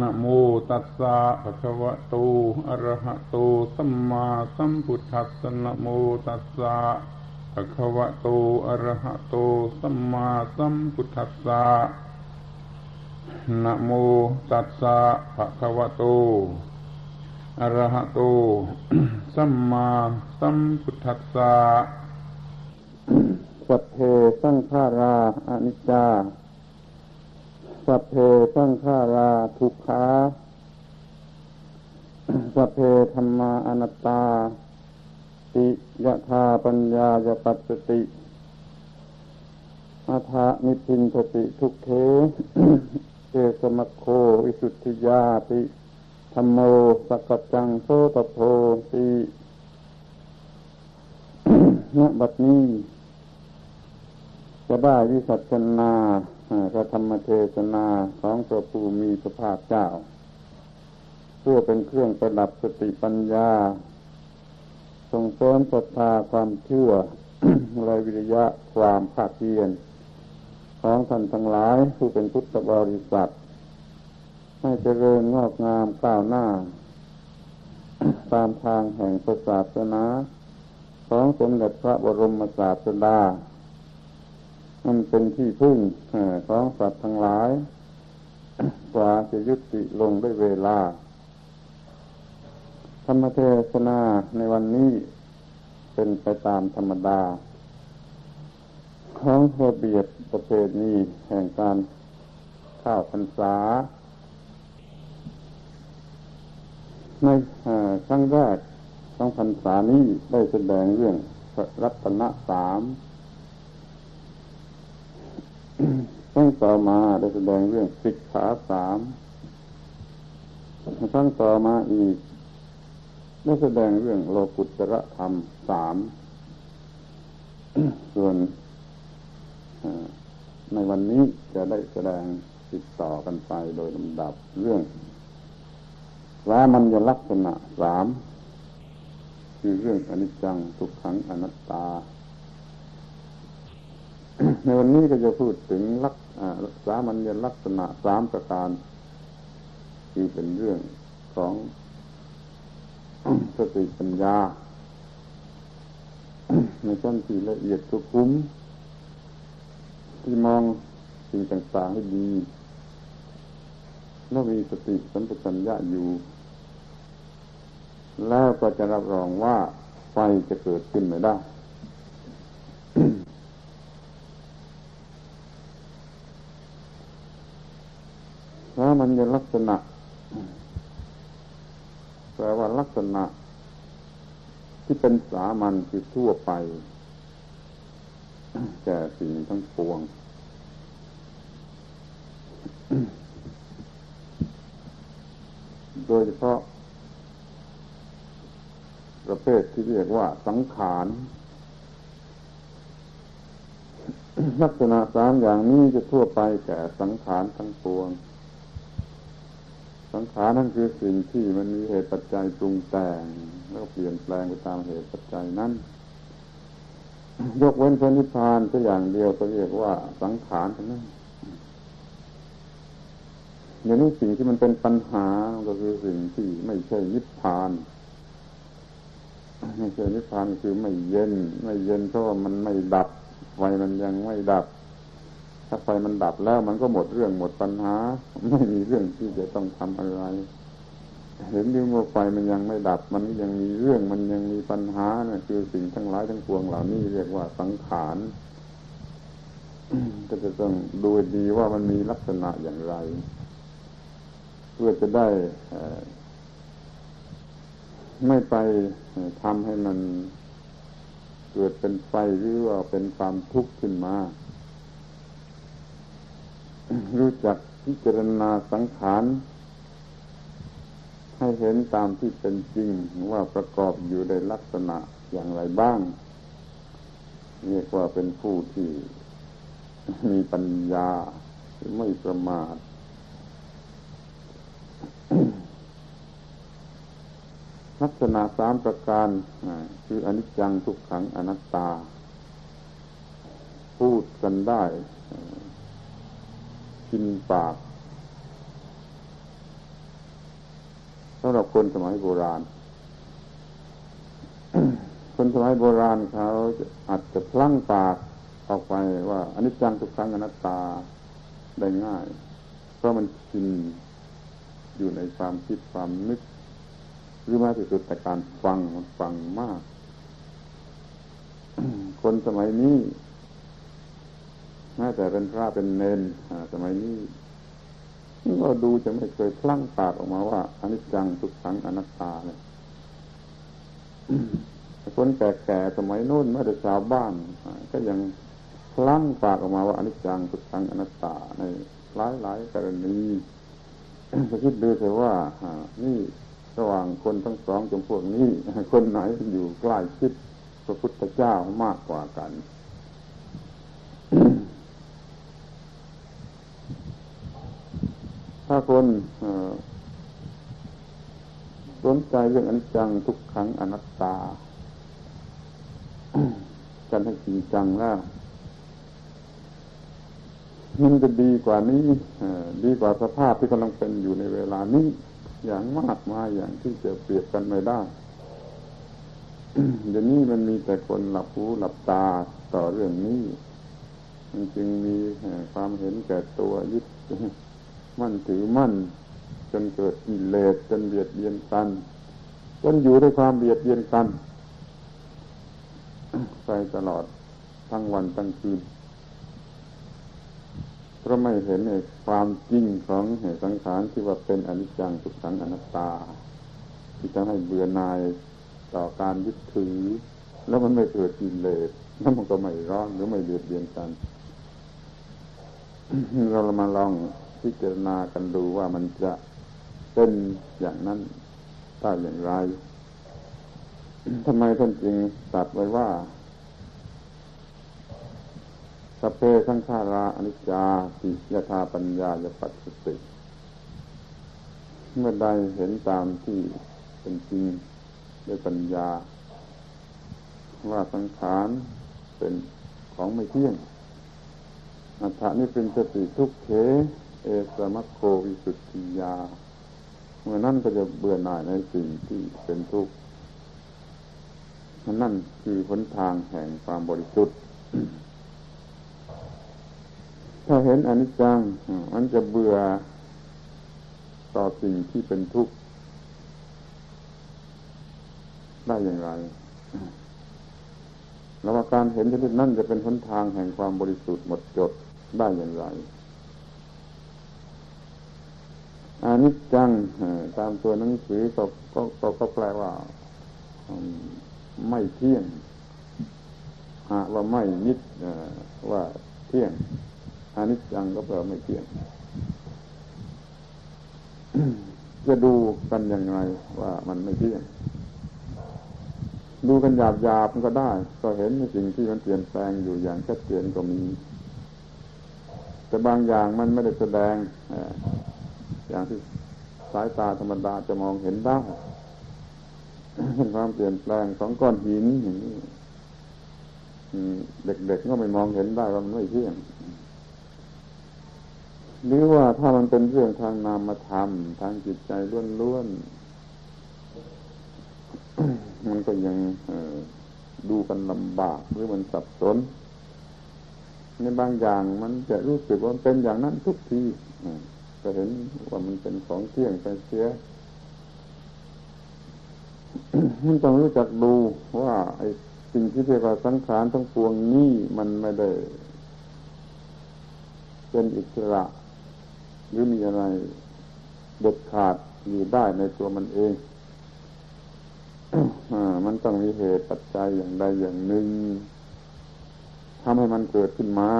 นะโมตัสสะภะคะวะโต อะระหะโต สัมมาสัมพุทธัสสะนะโมตัสสะภะคะวะโต อะระหะโต สัมมาสัมพุทธัสสะนะโมตัสสะภะคะวะโต อะระหะโต สัมมาสัมพุทธัสสะสัพเพสังขาราอนิจจา สัพเพสังขาราทุกขาสัพเพธรรมาอนัตตา ติยะธาปัญญายปัสสติอาทานิพินสติทุกเทเจสมโควิสุทธิยาติธรรมโมสกจังโสตโพติณบัดนี้จะได้วิสัชนา พระธรรมเทศนาของพระภูมิพระภาคเจ้าเพื่อเป็นเครื่องประดับสติปัญญา ส่งเสริมศรัทธาความเชื่อไรวิริยะความภาคเพียรของท่านทั้งหลายผู้เป็นพุทธบริษัท ให้เจริญงอกงามก้าวหน้า ตามทางแห่งศาสนาของสมเด็จพระบรมศาสดา มันเป็นที่พึ่งของสัตว์ทั้งหลาย กว่าจะยุติลงด้วยเวลา ธรรมเทศนาในวันนี้เป็นไปตามธรรมดา ของระเบียบประเพณีแห่งการข้าวพรรษา ในครั้งแรกของพรรษานี้ได้แสดงเรื่องรัตนสาม ขั้งต่อมาได้แสดงเรื่องสิกขาสามขั้งต่อมาอีกได้แสดงเรื่องโลกุตระธรรมสามส่วนในวันนี้จะได้แสดงติดต่อกันไปโดยลำดับเรื่องสามัญลักษณะสามคือเรื่องอนิจจังทุกขังอนัตตา ในวันนี้ก็จะพูดถึงลักสามัญลักษณะสามประการ ที่เป็นเรื่องของสติปัญญา ในชั้นที่ละเอียดสุกขุมที่มองสิ่งต่างๆให้ดีแล้วมีสติสัมปชัญญะอยู่ แล้วก็จะรับรองว่าไฟจะเกิดขึ้นไม่ได้ ถ้ามันจะลักษณะแปลว่าลักษณะ ที่เป็นสามัญคือทั่วไปแก่สิ่งทั้งปวง โดยเฉพาะ ประเภทที่เรียกว่าสังขารลักษณะสามอย่างนี้จะทั่วไปแก่สังขารทั้งปวง สังขารนั่นคือสิ่งที่มันมีเหตุปัจจัยปรุงแต่ง แล้วเปลี่ยนแปลงไปตามเหตุปัจจัยนั้นยกเว้นพระนิพพานแค่อย่างเดียวก็เรียกว่าสังขารเท่านั้นอย่างนี้สิ่งที่มันเป็นปัญหาก็คือสิ่งที่ไม่ใช่นิพพานไม่ใช่นิพพานคือไม่เย็น ไม่เย็นเพราะว่ามันไม่ดับไฟมันยังไม่ดับ ถ้าไฟมันดับแล้วมันก็หมดเรื่องหมดปัญหา ไม่มีเรื่องที่จะต้องทำอะไรเห็นดี่ว่าไฟมันยังไม่ดับ มันยังมีเรื่องมันยังมีปัญหานะคือสิ่งทั้งหลายทั้งปวงเหล่านี้เรียกว่าสังขารก็จะต้องดูดีว่ามันมีลักษณะอย่างไร เพื่อจะได้ไม่ไปทำให้มันเกิดเป็นไฟหรือว่าเป็นความทุกข์ขึ้นมา รู้จักพิจารณาสังขารให้เห็นตามที่เป็นจริงว่าประกอบอยู่ในลักษณะอย่างไรบ้าง เรียกว่าเป็นผู้ที่มีปัญญาไม่ประมาทลักษณะสามประการคืออนิจจังทุกขังอนัตตา พูดกันได้ กินปากสำหรับคนสมัยโบราณ คนสมัยโบราณเขาอาจจะพลั้งปากออกไปว่าอนิจจังทุกครั้งอนัตตาได้ง่าย เพราะมันชินอยู่ในความคิดความนึก หรือแม้ที่สุดแต่การฟังมันฟังมาก คนสมัยนี้ แม้แต่เป็นพระเป็นเนนสมัยนี้ก็ดูจะไม่เคยพลั่งปากออกมาว่าอนิจจังทุกขังอนัตตาเลยคนแก่ๆสมัยนู้นแม้แต่ชาวบ้าน ก็ยังพลั่งปากออกมาว่าอนิจจังทุกขังอนัตตาในหลายหลายกรณีจะคิดดูเถอะว่านี่ระหว่างคนทั้งสองจำพวกนี้ คนไหนอยู่ใกล้ชิดพระพุทธเจ้ามากกว่ากัน ถ้าคนสนใจเรื่องอนิจจังทุกขังอนัตตากันให้จริงจังแล้วมันจะดีกว่านี้ดีกว่าสภาพที่กำลังเป็นอยู่ในเวลานี้ อย่างมากมายอย่างที่จะเปรียบกันไม่ได้เดี๋ยวนี้มันมีแต่คนหลับหูหลับตาต่อเรื่องนี้ มันจึงมีความเห็นแก่ตัวยึด มั่นถือมั่น จนเกิดกิเลสจนเบียดเบียนกันจนอยู่ด้วยความเบียดเบียนกันไปตลอดทั้งวันทั้งคืนเพราะไม่เห็นในความจริงของเหตุสังขารที่ว่าเป็นอนิจจังทุกขังอนัตตา ที่จะให้เบื่อหน่ายต่อการยึดถือ แล้วมันไม่เกิดกิเลสแล้วมันก็ไม่ร้อนหรือไม่เบียดเบียนกัน เรามาลอง พิจารณากันดูว่ามันจะเป็นอย่างนั้นได้อย่างไรทำไมท่านจึงตัดไว้ว่าสเพสังขาราอนิจจาติยธาปัญญายปัสสติ เมื่อใดเห็นตามที่เป็นจริงด้วยปัญญา ว่าสังขารเป็นของไม่เที่ยงอัฏฐานี้เป็นสติทุกเข เอสมัคโควิสุทธิยา เมื่อนั่นก็จะเบื่อหน่ายในสิ่งที่เป็นทุกข์นั่นคือหนทางแห่งความบริสุทธิ์ ถ้าเห็นอนิจจังมันจะเบื่อต่อสิ่งที่เป็นทุกข์ได้อย่างไรแล้วว่าการเห็นชนิดนั้นจะเป็นหนทางแห่งความบริสุทธิ์หมดจดได้อย่างไร อนิจจังตามตัวหนังสือก็ก็ก็แปลว่าไม่เที่ยงหาว่าไม่นิดว่าเที่ยงอนิจจังก็แปลว่าไม่เที่ยง จะดูกันยังไงว่ามันไม่เที่ยง ดูกันหยาบหยาบมันก็ได้ ก็เห็นในสิ่งที่มันเปลี่ยนแปลงอยู่อย่างชัดเจนก็มี แต่บางอย่างมันไม่ได้แสดง อย่างที่สายตาธรรมดาจะมองเห็นได้เป็นความเปลี่ยนแปลงของก้อนหินอย่างนี้เด็กๆก็ไม่มองเห็นได้ว่ามันไม่เที่ยงหรือว่าถ้ามันเป็นเรื่องทางนามธรรมทางจิตใจล้วนๆมันก็ยังดูกันลำบากหรือมันสับสนในบางอย่างมันจะรู้สึกว่าเป็นอย่างนั้นทุกที ก็เห็นว่ามันเป็นของเที่ยงไปเสียมันต้องรู้จักดูว่า ไอ้สิ่งที่เรียกว่าสังขารทั้งปวงนี้มันไม่ได้ เป็นอิสระ หรือมีอะไรเด็ดขาดอยู่ได้ในตัวมันเองอมันต้องมีเหตุปัจจัยอย่างใดอย่างหนึ่งทำให้มันเกิดขึ้นมา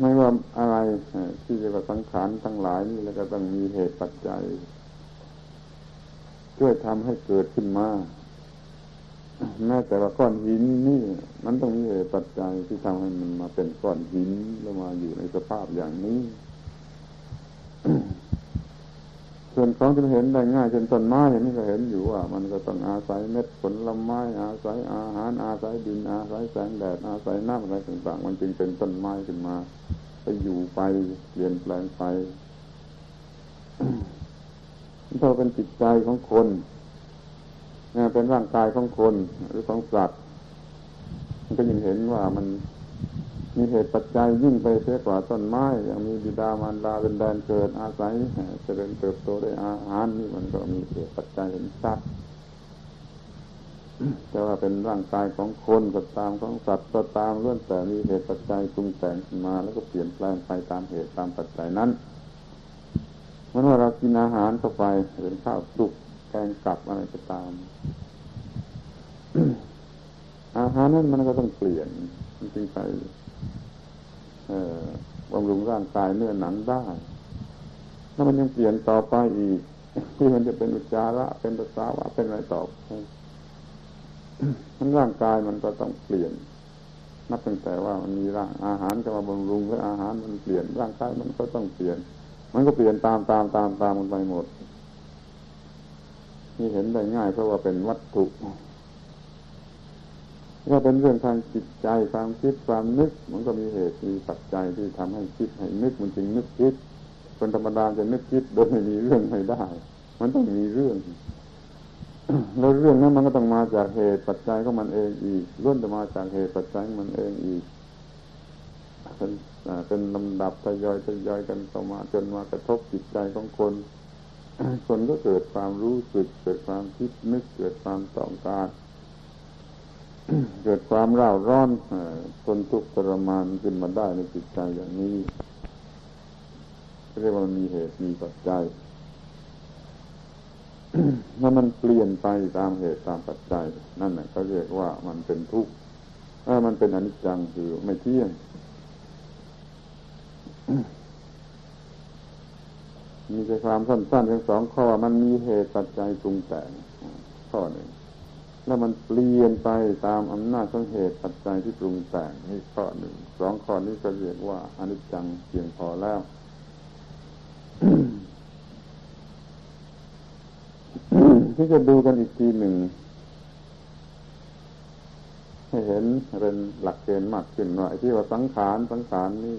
ไม่ว่าอะไรที่เรียกว่าสังขารทั้งหลายนี่แล้วก็ต้องมีเหตุปัจจัย ช่วยทำให้เกิดขึ้นมาแม้แต่ว่าก้อนหินนี่ มันต้องมีเหตุปัจจัยที่ทำให้มันมาเป็นก้อนหินแล้วมาอยู่ในสภาพอย่างนี้ส่วนของที่เห็นได้ง่ายเช่นต้นไม้นี้ก็เห็นอยู่ว่า มันก็ต้องอาศัยเม็ดผลไม้อาศัยอาหารอาศัยดินอาศัยแสงแดดอาศัยน้ำอะไรต่างๆ มันจึงเป็นต้นไม้ขึ้นมา ไปอยู่ไปเปลี่ยนแปลงไปถ้าเป็นจิตใจของคนเป็นร่างกายของคนหรือของสัตว์มันก็ยิ่งเห็นว่ามันมีเหตุปัจจัยยิ่งไปเสียกว่าต้นไม้ยังมีบิดามารดาเป็นแดนเกิดอาศัยเจริญเติบโตได้อาหารนี่มันก็มีเหตุปัจจัยเห็นชัด แต่ว่าเป็นร่างกายของคนก็ตามของสัตว์ก็ตามล้วนแต่มีเหตุปัจจัยปรุงแต่งขึ้นมา แล้วก็เปลี่ยนแปลงไปตามเหตุตามปัจจัยนั้นเมื่อเรากินอาหารเข้าไปเป็นข้าวสุกแกงกลับอะไรก็ตาม อาหารนั้นมันก็ต้องเปลี่ยนมันจึงไปบำรุงร่างกายเนื้อหนังได้แล้วมันยังเปลี่ยนต่อไปอีกที่มันจะเป็นอุจจาระเป็นปัสสาวะเป็นอะไรต่อ มันร่างกายมันก็ต้องเปลี่ยน นับตั้งแต่ว่ามันมีร่างอาหารจะมาบำรุงแล้วอาหารมันเปลี่ยน ร่างกายมันก็ต้องเปลี่ยน มันก็เปลี่ยนตามตามตามตามมันไปหมดนี่เห็นได้ง่ายเพราะว่าเป็นวัตถุว่าเป็นเรื่องทางจิตใจความคิดความนึก มันก็มีเหตุมีปัจจัยที่ทำให้คิดให้นึกมันจึงนึกคิดคนธรรมดาจะนึกคิดโดยไม่มีเรื่องไม่ได้ มันต้องมีเรื่อง แล้วเรื่องนั้นมันก็ต้องมาจากเหตุปัจจัยของมันเองอีกล้วนจะมาจากเหตุปัจจัยมันเองอีกเป็นเป็นลำดับทยอยทยอยกันต่อมาจนมากระทบจิตใจของคน คนก็เกิดความรู้สึก เกิดความคิดนึกเกิดความต้องการ เกิดความร่าร้อนทนทุกข์ทรมานขึ้นมาได้ในจิตใจอย่างนี้เรียกว่ามีเหตุมีปัจจัย ถ้ามันเปลี่ยนไปตามเหตุตามปัจจัย นั่นแหละเขาเรียกว่ามันเป็นทุกข์ถ้ามันเป็นอนิจจังคือไม่เที่ยงมีใจความสั้นๆทั้งสองข้อมันมีเหตุปัจจัยปรุงแต่งข้อหนึ่งแล้วมันเปลี่ยนไปตามอำนาจของเหตุปัจจัยที่ปรุงแต่งนี่ข้อหนึ่งสองข้อนี้ก็เรียกว่าอนิจจังเพียงพอแล้ว ที่จะดูกันอีกทีหนึ่งให้เห็นเป็นหลักเกณฑ์มากขึ้นว่าไอ้ที่ว่าสังขารสังขารนี่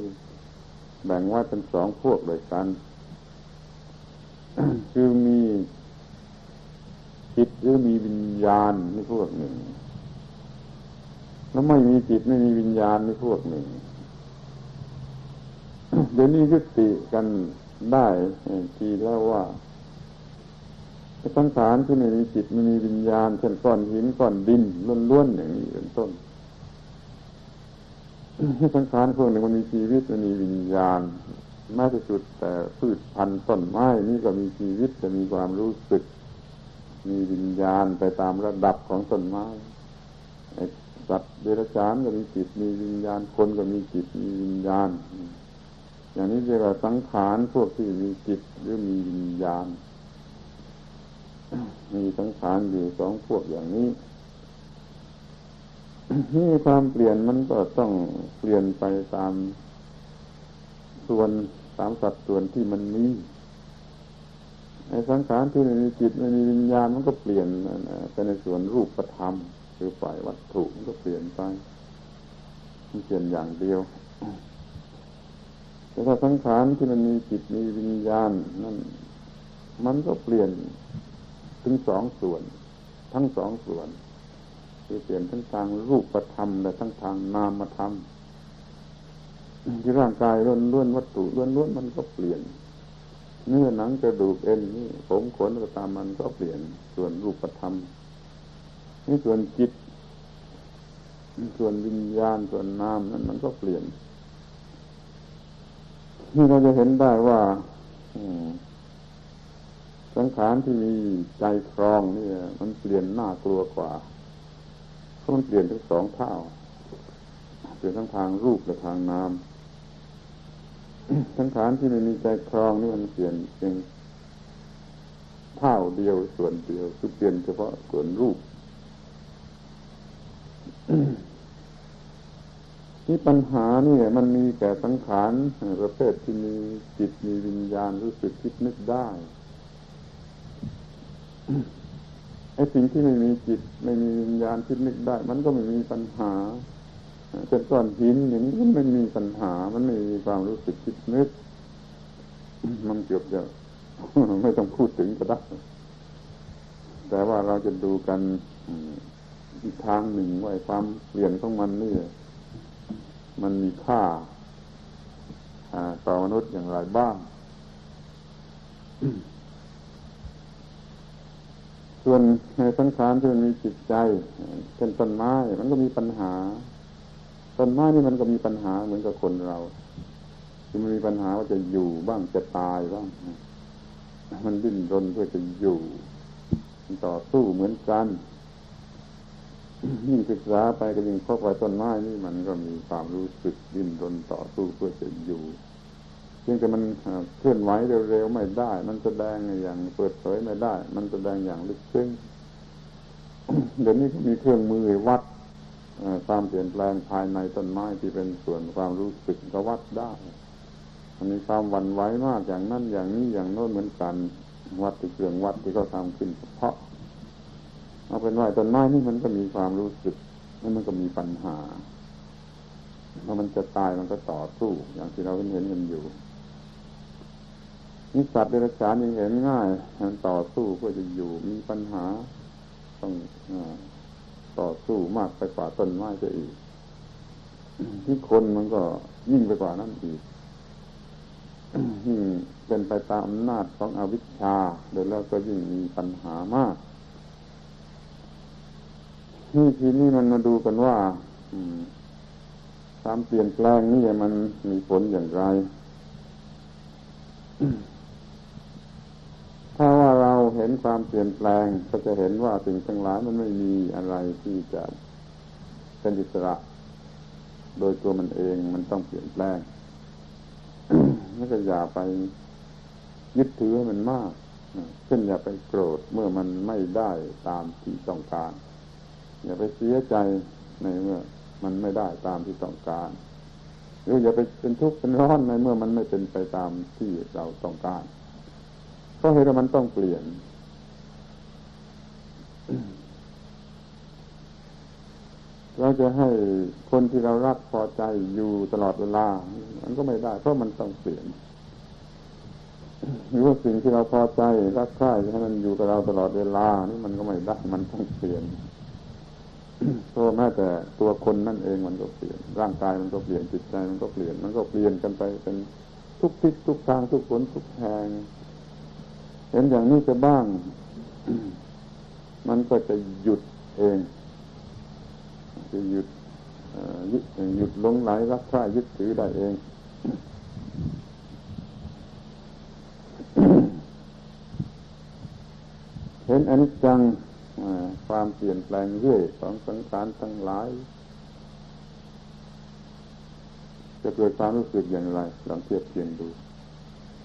แบ่งไว้เป็นสองพวกเลยกัน คือมีจิตหรือมีวิญญาณนี่พวกหนึ่ง แล้วไม่มีจิตไม่มีวิญญาณนี่พวกหนึ่ง เดี๋ยวนี้ยุติกันได้ทีแล้วว่า สังขารที่ไม่มีจิตไม่มีวิญญาณเช่นก้อนหินก้อนดินล้วนๆอย่างนี้เป็นต้นสังขารพวกหนึ่งมันมีชีวิตมันมีวิญญาณแม้ที่สุดแต่พืชพันธุ์ต้นไม้นี่ก็มีชีวิตจะมีความรู้สึก มีวิญญาณไปตามระดับของต้นไม้สัตว์เดรัจฉานก็มีจิตมีวิญญาณคนก็มีจิตมีวิญญาณ อย่างนี้เรียกว่าสังขารพวกที่มีจิตหรือมีวิญญาณ มีสังขารอยู่สองพวกอย่างนี้นี่ความเปลี่ยนมันก็ต้องเปลี่ยนไปตามส่วนตามสัดส่วนที่มันมีในสังขารที่มีจิตไม่มีวิญญาณมันก็เปลี่ยนไปในส่วนรูปธรรมหรือฝ่ายวัตถุมันก็เปลี่ยนไปมันเปลี่ยนอย่างเดียวแต่ถ้าสังขารที่มันมีจิตมีวิญญาณนั่นมันก็เปลี่ยน ถึงสองส่วน ทั้งสองส่วนคือเปลี่ยนทั้งทางรูปธรรมและทั้งทางนามธรรมที่ร่างกายล้วนล้วนวัตถุล้วนล้วนมันก็เปลี่ยน เนื้อหนังกระดูกเอ็นนี่ผมขนก็ตามมันก็เปลี่ยนส่วนรูปธรรมนี่ส่วนจิต ส่วนวิญญาณส่วนนามนั้นมันก็เปลี่ยนนี่เราจะเห็นได้ว่า อืม สังขารที่มีใจครองนี่มันเปลี่ยนหน้ากลัวกว่าเพราะมันเปลี่ยนทั้งสองเท่าเปลี่ยนทั้งทางรูปและทางนามสังขารที่ไม่มีใจครองนี่มันเปลี่ยนเพียงเท่าเดียวส่วนเดียวคือเปลี่ยนเฉพาะส่วนรูปนี่ปัญหานี่มันมีแก่สังขารประเภทที่มีจิตมีวิญญาณรู้สึกคิดนึกได้ ไอ้สิ่งที่ไม่มีจิต ไม่มีวิญญาณคิดนึกได้ มันก็ไม่มีปัญหาเป็นก้อนหินอย่างนี้มันไม่มีปัญหา มันไม่มีความรู้สึกคิดนึกมันเกือบจะไม่ต้องพูดถึงก็ได้แต่ว่าเราจะดูกันอีกทางหนึ่งว่าความเปลี่ยนของมันนี่มันมีค่าต่อมนุษย์อย่างไรบ้าง ส่วนในสังขารที่มันมีจิตใจเช่นต้นไม้มันก็มีปัญหาต้นไม้นี่มันก็มีปัญหาเหมือนกับคนเราที่มันมีปัญหาว่าจะอยู่บ้างจะตายบ้างมันดิ้นรนเพื่อจะอยู่ต่อสู้เหมือนกันยิ่งศึกษาไปก็ยิ่งพบว่าต้นไม้นี่มันก็มีความรู้สึกดิ้นรนต่อสู้เพื่อจะอยู่ เพียงแต่มันเคลื่อนไหวเร็วๆไม่ได้ มันแสดงอย่างเปิดเผยไม่ได้ มันแสดงอย่างลึกซึ้งเดี๋ยวนี้ก็มีเครื่องมือวัดความเปลี่ยนแปลงภายในต้นไม้ที่เป็นส่วนความรู้สึกก็วัดได้มันมีความวันไหวมากอย่างนั้นอย่างนี้อย่างโน้นเหมือนกันวัดที่เครื่องวัดที่เขาทำขึ้นเฉพาะเอาเป็นว่าต้นไม้นี่มันก็มีความรู้สึกแล้วมันก็มีปัญหาเมื่อมันจะตายมันก็ต่อสู้อย่างที่เราเห็นเห็นกันอยู่ นี่สัตว์เดรัจฉานยังเห็นง่ายมันต่อสู้เพื่อจะอยู่มีปัญหาต้องอต่อสู้มากไปกว่าต้นไม้จะอีก ที่คนมันก็ยิ่งไปกว่านั้นอีกยิ่งเป็นไปตามอำนาจของอวิชชาโดยแล้วก็ยิ่งมีปัญหามากนี่ทีนี้มันมาดูกันว่าความเปลี่ยนแปลงนี่มันมีผลอย่างไร เห็นความเปลี่ยนแปลง ก็จะเห็นว่าสิ่งทั้งหลายมันไม่มีอะไรที่จะเป็นอิสระ โดยตัวมันเองมันต้องเปลี่ยนแปลงไม่ก็อย่าไปยึดถือให้มันมากเช่นอย่าไปโกรธเมื่อมันไม่ได้ตามที่ต้องการ อย่าไปเสียใจในเมื่อ มันไม่ได้ตามที่ต้องการ หรืออย่าไปเป็นทุกข์เป็นร้อนในเมื่อมันไม่เป็นไปตามที่เราต้องการ เพราะเหตุมันต้องเปลี่ยน เราจะให้คนที่เรารักพอใจอยู่ตลอดเวลา มันก็ไม่ได้ เพราะมันต้องเปลี่ยนหรือว่าสิ่งที่เราพอใจรักใคร่ให้มันอยู่กับเราตลอดเวลา นี่มันก็ไม่ได้ มันต้องเปลี่ยนเพราะแม้แต่ตัวคนนั่นเองมันก็เปลี่ยน ร่างกายมันก็เปลี่ยนจิตใจมันก็เปลี่ยน มันก็เปลี่ยนกันไปเป็นทุกทิศทุกทางทุกผลทุกแห่ง เห็นอย่างนี้จะบ้าง มันก็จะหยุดเอง จะหยุดหยุดลงไหลรักใคร่ยึดถือได้เอง เห็นอันจังความเปลี่ยนแปลงเรื่อยของสังขารทั้งหลาย จะเกิดความรู้สึกอย่างไรลองเทียบเทียงดู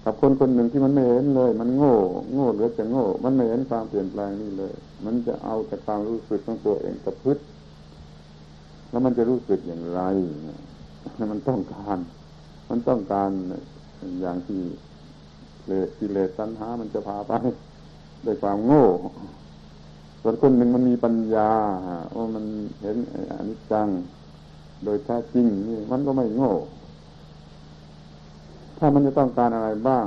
กับคนคนหนึ่งที่มันไม่เห็นเลย มันโง่ โง่หรือจะโง่ มันไม่เห็นความเปลี่ยนแปลงนี่เลย มันจะเอาแต่ความรู้สึกของตัวเองตะพืชแล้วมันจะรู้สึกอย่างไรมันต้องการ มันต้องการอย่างที่เลกิเลสตัณหา มันจะพาไปด้วยความโง่ส่วนคนหนึ่งมันมีปัญญาว่ามันเห็นอนิจจัง โดยแท้จริงนี่มันก็ไม่โง่ ถ้ามันจะต้องการอะไรบ้าง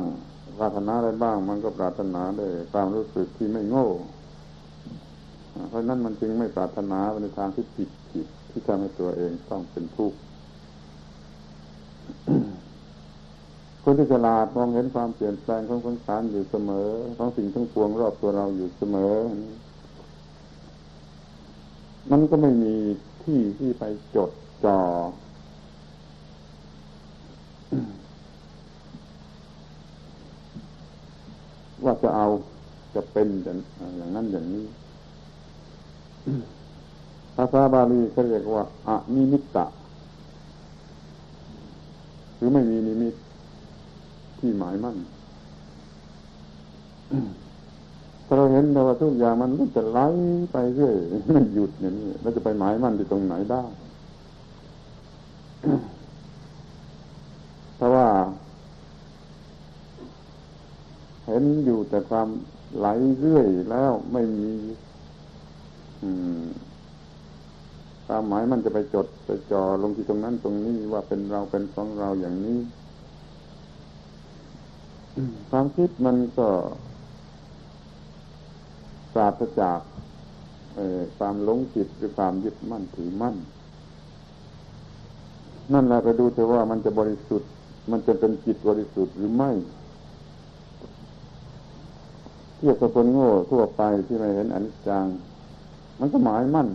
ปรารถนาอะไรบ้าง มันก็ปรารถนาด้วยความรู้สึกที่ไม่โง่ เพราะนั้นมันจึงไม่ปรารถนาในทางที่ผิดผิดที่ทำให้ตัวเองต้องเป็นทุกข์คนที่ฉลาดมองเห็นความเปลี่ยนแปลงของสังขารอยู่เสมอของสิ่งทั้งปวงรอบตัวเราอยู่เสมอ มันก็ไม่มีที่ที่ไปจดจ่อ ว่าจะเอาจะเป็นอย่างนั้นอย่างนี้ ภาษาบาลีเขาเรียกว่าอะนิมิตตะหรือไม่มีนิมิตที่หมายมั่นถ้าเราเห็นว่าทุกอย่างมันมันจะไหลไปเรื่อยไม่หยุดอย่างนี้เราจะไปหมายมั่นที่ตรงไหนได้เพราะว่า เห็นอยู่แต่ความไหลเรื่อยแล้วไม่มีความหมายมันจะไปจดไปจ่อลงที่ตรงนั้นตรงนี้ว่าเป็นเราเป็นของเราอย่างนี้ ความคิดมันก็ปราศจากความหลงจิตหรือความยึดมั่นถือมั่น นั่นแหละไปดูเถอะว่ามันจะบริสุทธิ์ มันจะเป็นจิตบริสุทธิ์หรือไม่ เทียบกับคนโง่ทั่วไปที่ไม่เห็นอนิจจัง มันก็หมายมั่น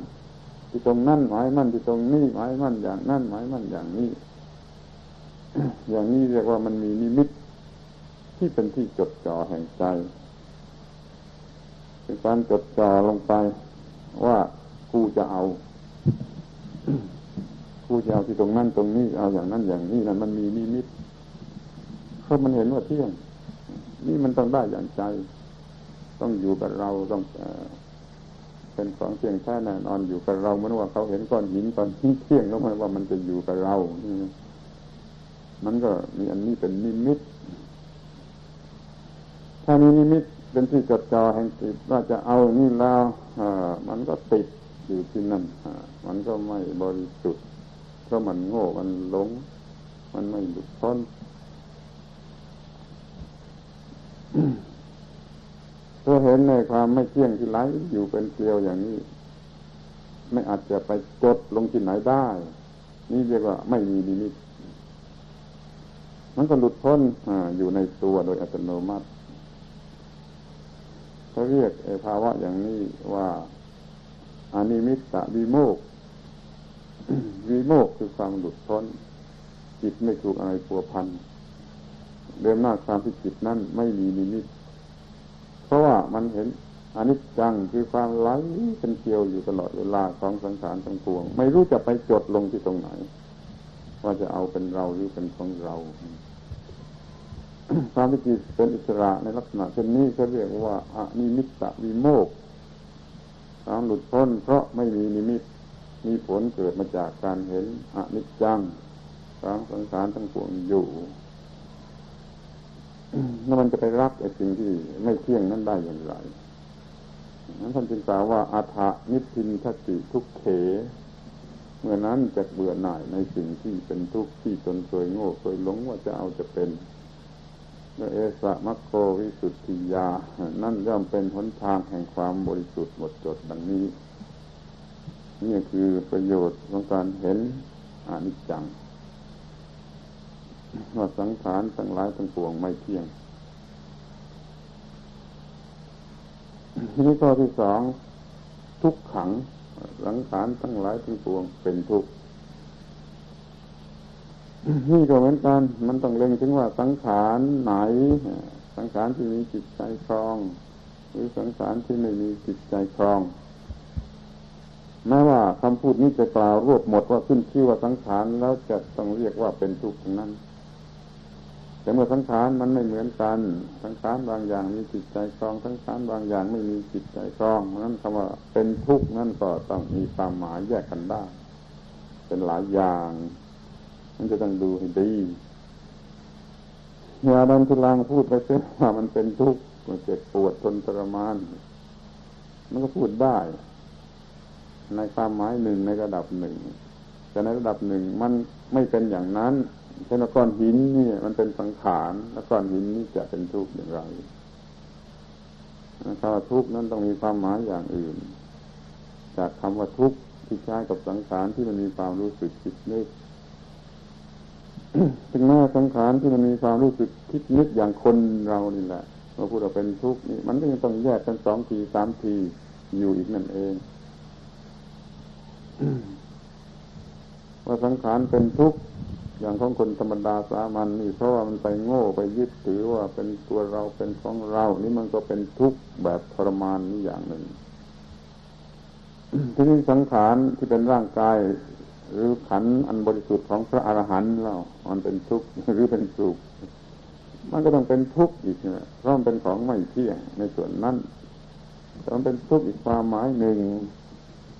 ที่ตรงนั่นหมายมั่นที่ตรงนี้หมายมั่นอย่างนั่นหมายมั่นอย่างนี้ อย่างนี้เรียกว่ามันมีนิมิตที่เป็นที่จดจ่อแห่งใจเป็นการจดจ่อลงไปว่ากูจะเอากูจะเอาที่ตรงนั้นตรงนี้เอาอย่างนั้นอย่างนี้นั่นมันมีนิมิตเพราะมันเห็นว่าเที่ยง นี่มันต้องได้อย่างใจ ต้องอยู่กับเราต้องเป็นของเที่ยงแท้แน่นอนอยู่กับเราเหมือนว่าเขาเห็นก้อนหินตอนที่เที่ยงแล้วมันว่ามันจะอยู่กับเรามันก็มีอันนี้เป็นนิมิต ถ้ามีนิมิตเป็นที่จดจ่อแห่งจิตว่าจะเอานี่แล้วมันก็ติดอยู่ที่นั่นมันก็ไม่บริสุทธิ์เพราะมันโง่มันหลง มันไม่หลุดพ้น เพื่อเห็นในความไม่เที่ยงที่ไหลอยู่เป็นเกลียวอย่างนี้ ไม่อาจจะไปจดลงที่ไหนได้ นี่เรียกว่าไม่มีนิมิตมันก็หลุดพ้นออยู่ในตัวโดยอัตโนมัติเขาเรียกภาวะอย่างนี้ว่าอานิมิตตวิโมกวิโมกคือความหลุดพ้น จิตไม่ถูกอะไรปัวพันเดิมหน้าความที่จิตนั้นไม่มีนิมิต เพราะว่ามันเห็นอนิจจังคือความไหลเป็นเกลียวอยู่ตลอดเวลาของสังขารทั้งปวง ไม่รู้จะไปจดลงที่ตรงไหน ว่าจะเอาเป็นเราหรือเป็นของเราความที่จิตเป็นอิสระในลักษณะเช่นนี้เขาเรียกว่าอนิมิตตวิโมกความหลุดพ้นเพราะไม่มีนิมิตมีผลเกิดมาจากการเห็นอนิจจังของสังขารทั้งปวงอยู่ แล้วมันจะไปรักไอ้สิ่งที่ไม่เที่ยงนั้นได้อย่างไรนั้นท่านจึงกล่าวว่าอาถานิพินทติทุกเข เมื่อนั้นจะเบื่อหน่ายในสิ่งที่เป็นทุกข์ที่ตนเคยโง่เคยหลงว่าจะเอาจะเป็นและเอสะมัคโควิสุทธิยา นั่นย่อมเป็นหนทางแห่งความบริสุทธิ์หมดจดดังนี้ นี่คือประโยชน์ของการเห็นอนิจจัง ว่าสังขารทั้งหลายทั้งปวงไม่เที่ยงทีนี้ข้อที่สองทุกขังสังขารทั้งหลายทั้งปวงเป็นทุกข์นี่ก็เหมือนกัน มันต้องเล็งถึงว่าสังขารไหน สังขารที่มีจิตใจครอง หรือสังขารที่ไม่มีจิตใจครองแม้ว่าคำพูดนี้จะกล่าวรวบหมดว่าขึ้นชื่อว่าสังขารแล้วจะต้องเรียกว่าเป็นทุกข์นั้น แต่เมื่อสังขารมันไม่เหมือนกัน สังขารบางอย่างมีจิตใจครอง สังขารบางอย่างไม่มีจิตใจครองนั้นคำว่าเป็นทุกข์นั่นก็ต้องมีความหมายแยกกันได้ เป็นหลายอย่างมันจะต้องดูให้ดีอย่าดันทุลังพูดไปเสียว่ามันเป็นทุกข์มันเจ็บปวดทนทรมาน มันก็พูดได้ ในความหมายหนึ่งในระดับหนึ่งแต่ในระดับหนึ่งมันไม่เป็นอย่างนั้น เช่นก้อนหินนี่มันเป็นสังขารแล้วก้อนหินนี่จะเป็นทุกข์อย่างไรคำว่าทุกข์นั้นต้องมีความหมายอย่างอื่น จากคำว่าทุกข์ที่ใช้กับสังขารที่มันมีความรู้สึกคิดนึกถึงแม้สังขารที่มันมีความรู้สึกคิดนึกอย่างคนเรานี่แหละเราพูดว่าเป็นทุกข์นี่มันก็ยังต้องแยกกันสองทีสามทีอยู่อีกนั่นเองว่าสังขารเป็นทุกข์ อย่างของคนธรรมดาสามัญนนี่เพราะว่ามันไปโง่ไปยึดถือว่าเป็นตัวเราเป็นของเรา นี่มันก็เป็นทุกข์แบบทรมานนี่อย่างหนึ่ง ที่นี่สังขารที่เป็นร่างกาย หรือขันอันบริสุทธิ์ของพระอรหันต์เรามันเป็นทุกข์หรือเป็นสุขมันก็ต้องเป็นทุกข์อีกนะเพราะมันเป็นของไม่เที่ยงในส่วนนั้นแต่มันเป็นทุกข์อีกความหมายหนึ่ง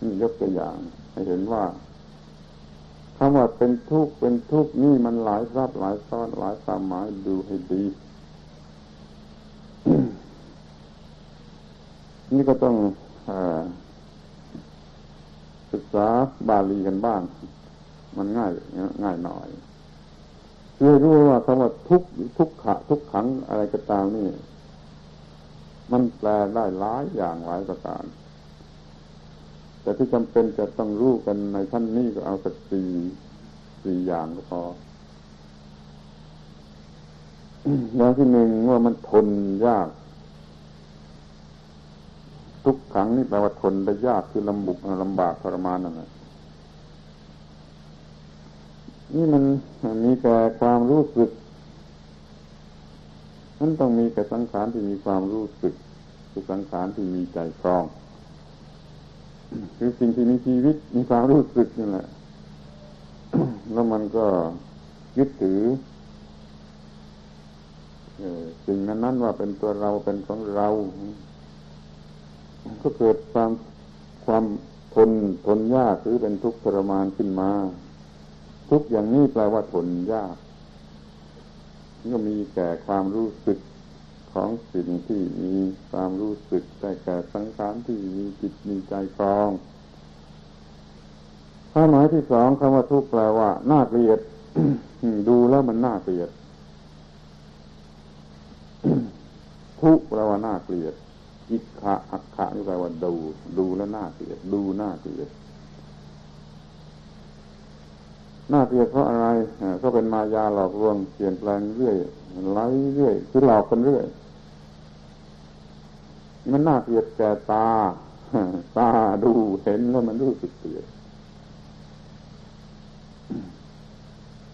นี่ยกตัวอย่างให้เห็นว่า คำว่าเป็นทุกข์เป็นทุกข์นี่มันหลายรับหลายซ้อนหลายความหมายดูให้ดี นี่ก็ต้องอศึกษาบาลีกันบ้าง มันง่ายง่ายหน่อยคือรู้ว่าคำว่าทุกทุกขะ ทุกขังอะไรก็ตามนี่ มันแปลได้หลายอย่างหลายประการ แต่ที่จำเป็นจะต้องรู้กันในท่านนี้ก็เอาสักสี่สี่อย่างก็พออย่างที่หนึ่งว่ามันทนยาก ทุกขังนี่แปลว่าทนได้ยากคือลำบุกลำบากทรมานนั่นแหละนี่มันมีแต่ความรู้สึกนั่นต้องมีแต่สังขารที่มีความรู้สึกคือสังขารที่มีใจครอง คือสิ่งที่มีชีวิตมีความรู้สึกนี่แหละแล้วมันก็ยึดถือสิ่งนั้นนั้นว่าเป็นตัวเราเป็นของเรา ก็เกิดความความทนทนยากหรือเป็นทุกข์ทรมานขึ้นมา ทุกอย่างนี้แปลว่าทนยากก็มีแก่ความรู้สึก ของสิ่งที่มีความรู้สึกแต่แก่สังขารที่มีจิตมีใจครองความหมายที่สองคำว่าทุกข์แปลว่าน่าเกลียดดูแล้วมันน่าเกลียด ทุกข์แปลว่าน่าเกลียดอิขะอักขะนี่แปลว่าดู ดูแล้วน่าเกลียด ดูน่าเกลียดน่าเกลียดเพราะอะไรก็เป็นมายาหลอกลวงเปลี่ยนแปลงเรื่อยไหลเรื่อย คือหลอกกันเรื่อย มันน่าเกลียดแก่ตา ตาดูเห็นแล้วมันรู้สึกเกลียด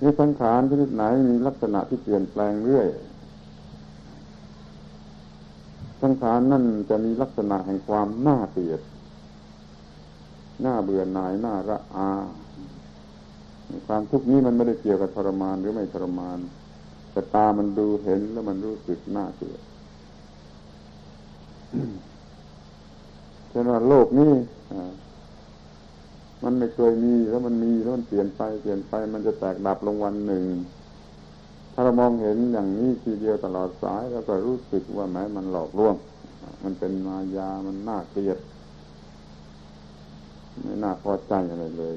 นี่สังขารชนิดไหนมีลักษณะที่เปลี่ยนแปลงเรื่อย สังขารนั่นจะมีลักษณะแห่งความน่าเกลียด น่าเบื่อหน่าย น่าระอา ความทุกข์นี้มันไม่ได้เกี่ยวกับทรมานหรือไม่ทรมาน แต่ตามันดูเห็นแล้วมันรู้สึกน่าเกลียด ฉะนั้นโลกนี้มันไม่เคยมีแล้วมันมีแล้วมันเปลี่ยนไปเปลี่ยนไป มันจะแตกดับลงวันหนึ่ง ถ้าเรามองเห็นอย่างนี้ทีเดียวตลอดสายแล้วก็รู้สึกว่าแม้มันหลอกลวง มันเป็นมายามันน่าเกลียด ไม่น่าพอใจอะไรเลย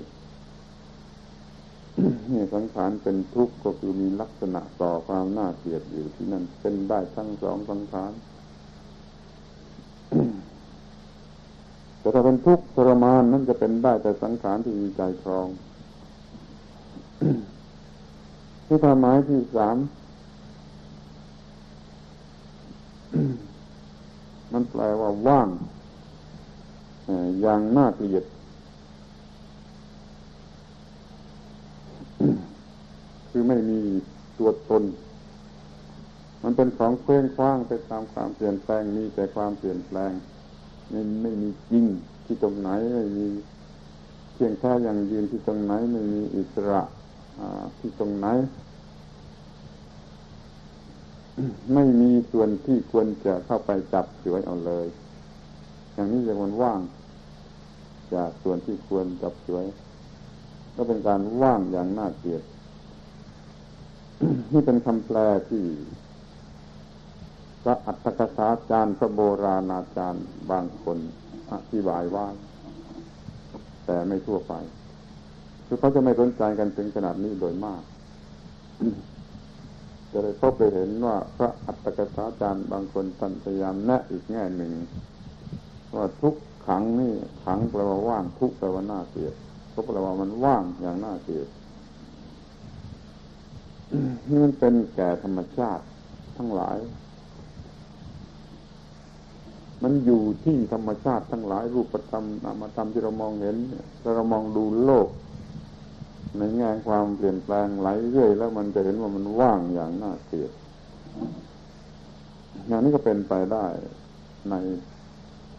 นี่สังขารเป็นทุกข์ก็คือมีลักษณะต่อความน่าเกลียดอยู่ที่นั่นเป็นได้ทั้งสองสังขาร แต่ถ้าเป็นทุกข์ทรมานนั่นจะเป็นได้แต่สังขารที่มีใจครองที่ความหมายที่สามมันแปลว่าว่างอย่างน่าเกลียดคือไม่มีตัวตน มันเป็นของเคลื่อนคว้างไปตามความเปลี่ยนแปลงมีแต่ความเปลี่ยนแปลง ไม่ไม่มีจริงที่ตรงไหนไม่มีเพียงแค่อย่างยืนที่ตรงไหนไม่มีอิสระที่ตรงไหน ไม่มีส่วนที่ควรจะเข้าไปจับฉวยเอาเลย อย่างนี้จะมันว่าง จากส่วนที่ควรจับฉวย ก็เป็นการว่างอย่างน่าเกลียดนี่เป็นคำแปลที่ พระอัตถกถาจารย์พระโบราณอาจารย์บางคนอธิบายว่าแต่ไม่ทั่วไป คือเขาจะไม่สนใจกันถึงขนาดนี้โดยมาก จะได้พบไปเห็นว่าพระอัตถกถาจารย์บางคนท่านพยายามแนะอีกแง่หนึ่ง ว่าทุกขังนี่ขังแปลว่าว่างทุกแปลว่าน่าเกลียดทุกแปลว่ามันว่างอย่างน่าเกลียดนี่มันเป็นแก่ธรรมชาติทั้งหลาย มันอยู่ที่ธรรมชาติทั้งหลายรูปธรรมนามธรรมที่เรามองเห็นถ้าเรามองดูโลก ในแง่ความเปลี่ยนแปลงไหลเรื่อยแล้วมันจะเห็นว่ามันว่างอย่างน่าเกลียดอย่างนี้ก็เป็นไปได้ใน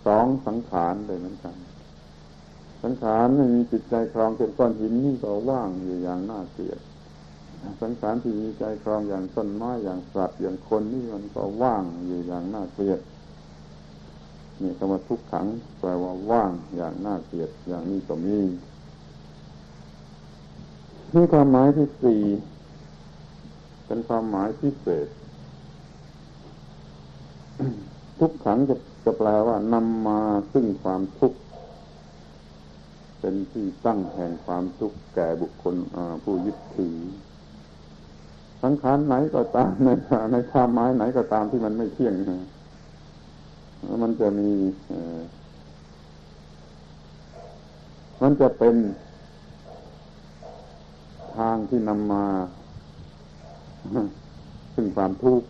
สองสังขารเลยเหมือนกัน สังขารไม่มีจิตใจครองเป็นก้อนหินนี่ก็ว่างอยู่อย่างน่าเกลียดสังขารที่มีใจครองอย่างต้นไม้อย่างสัตว์อย่างคนนี่มันก็ว่างอยู่อย่างน่าเกลียด นี่คำว่าทุกขังแปลว่าว่างอย่างน่าเกลียดอย่างนี้ก็มีนี่ความหมายที่สี่เป็นความหมายพิเศษ ทุกขังจะจะแปลว่านำมาซึ่งความทุกข์เป็นที่ตั้งแห่งความทุกข์แก่บุคคลผู้ยึดถือสังขารไหนก็ตามในในความหมายไหนก็ตามที่มันไม่เที่ยง มันจะมีมันจะเป็นทางที่นำมาซึ่งความทุกข์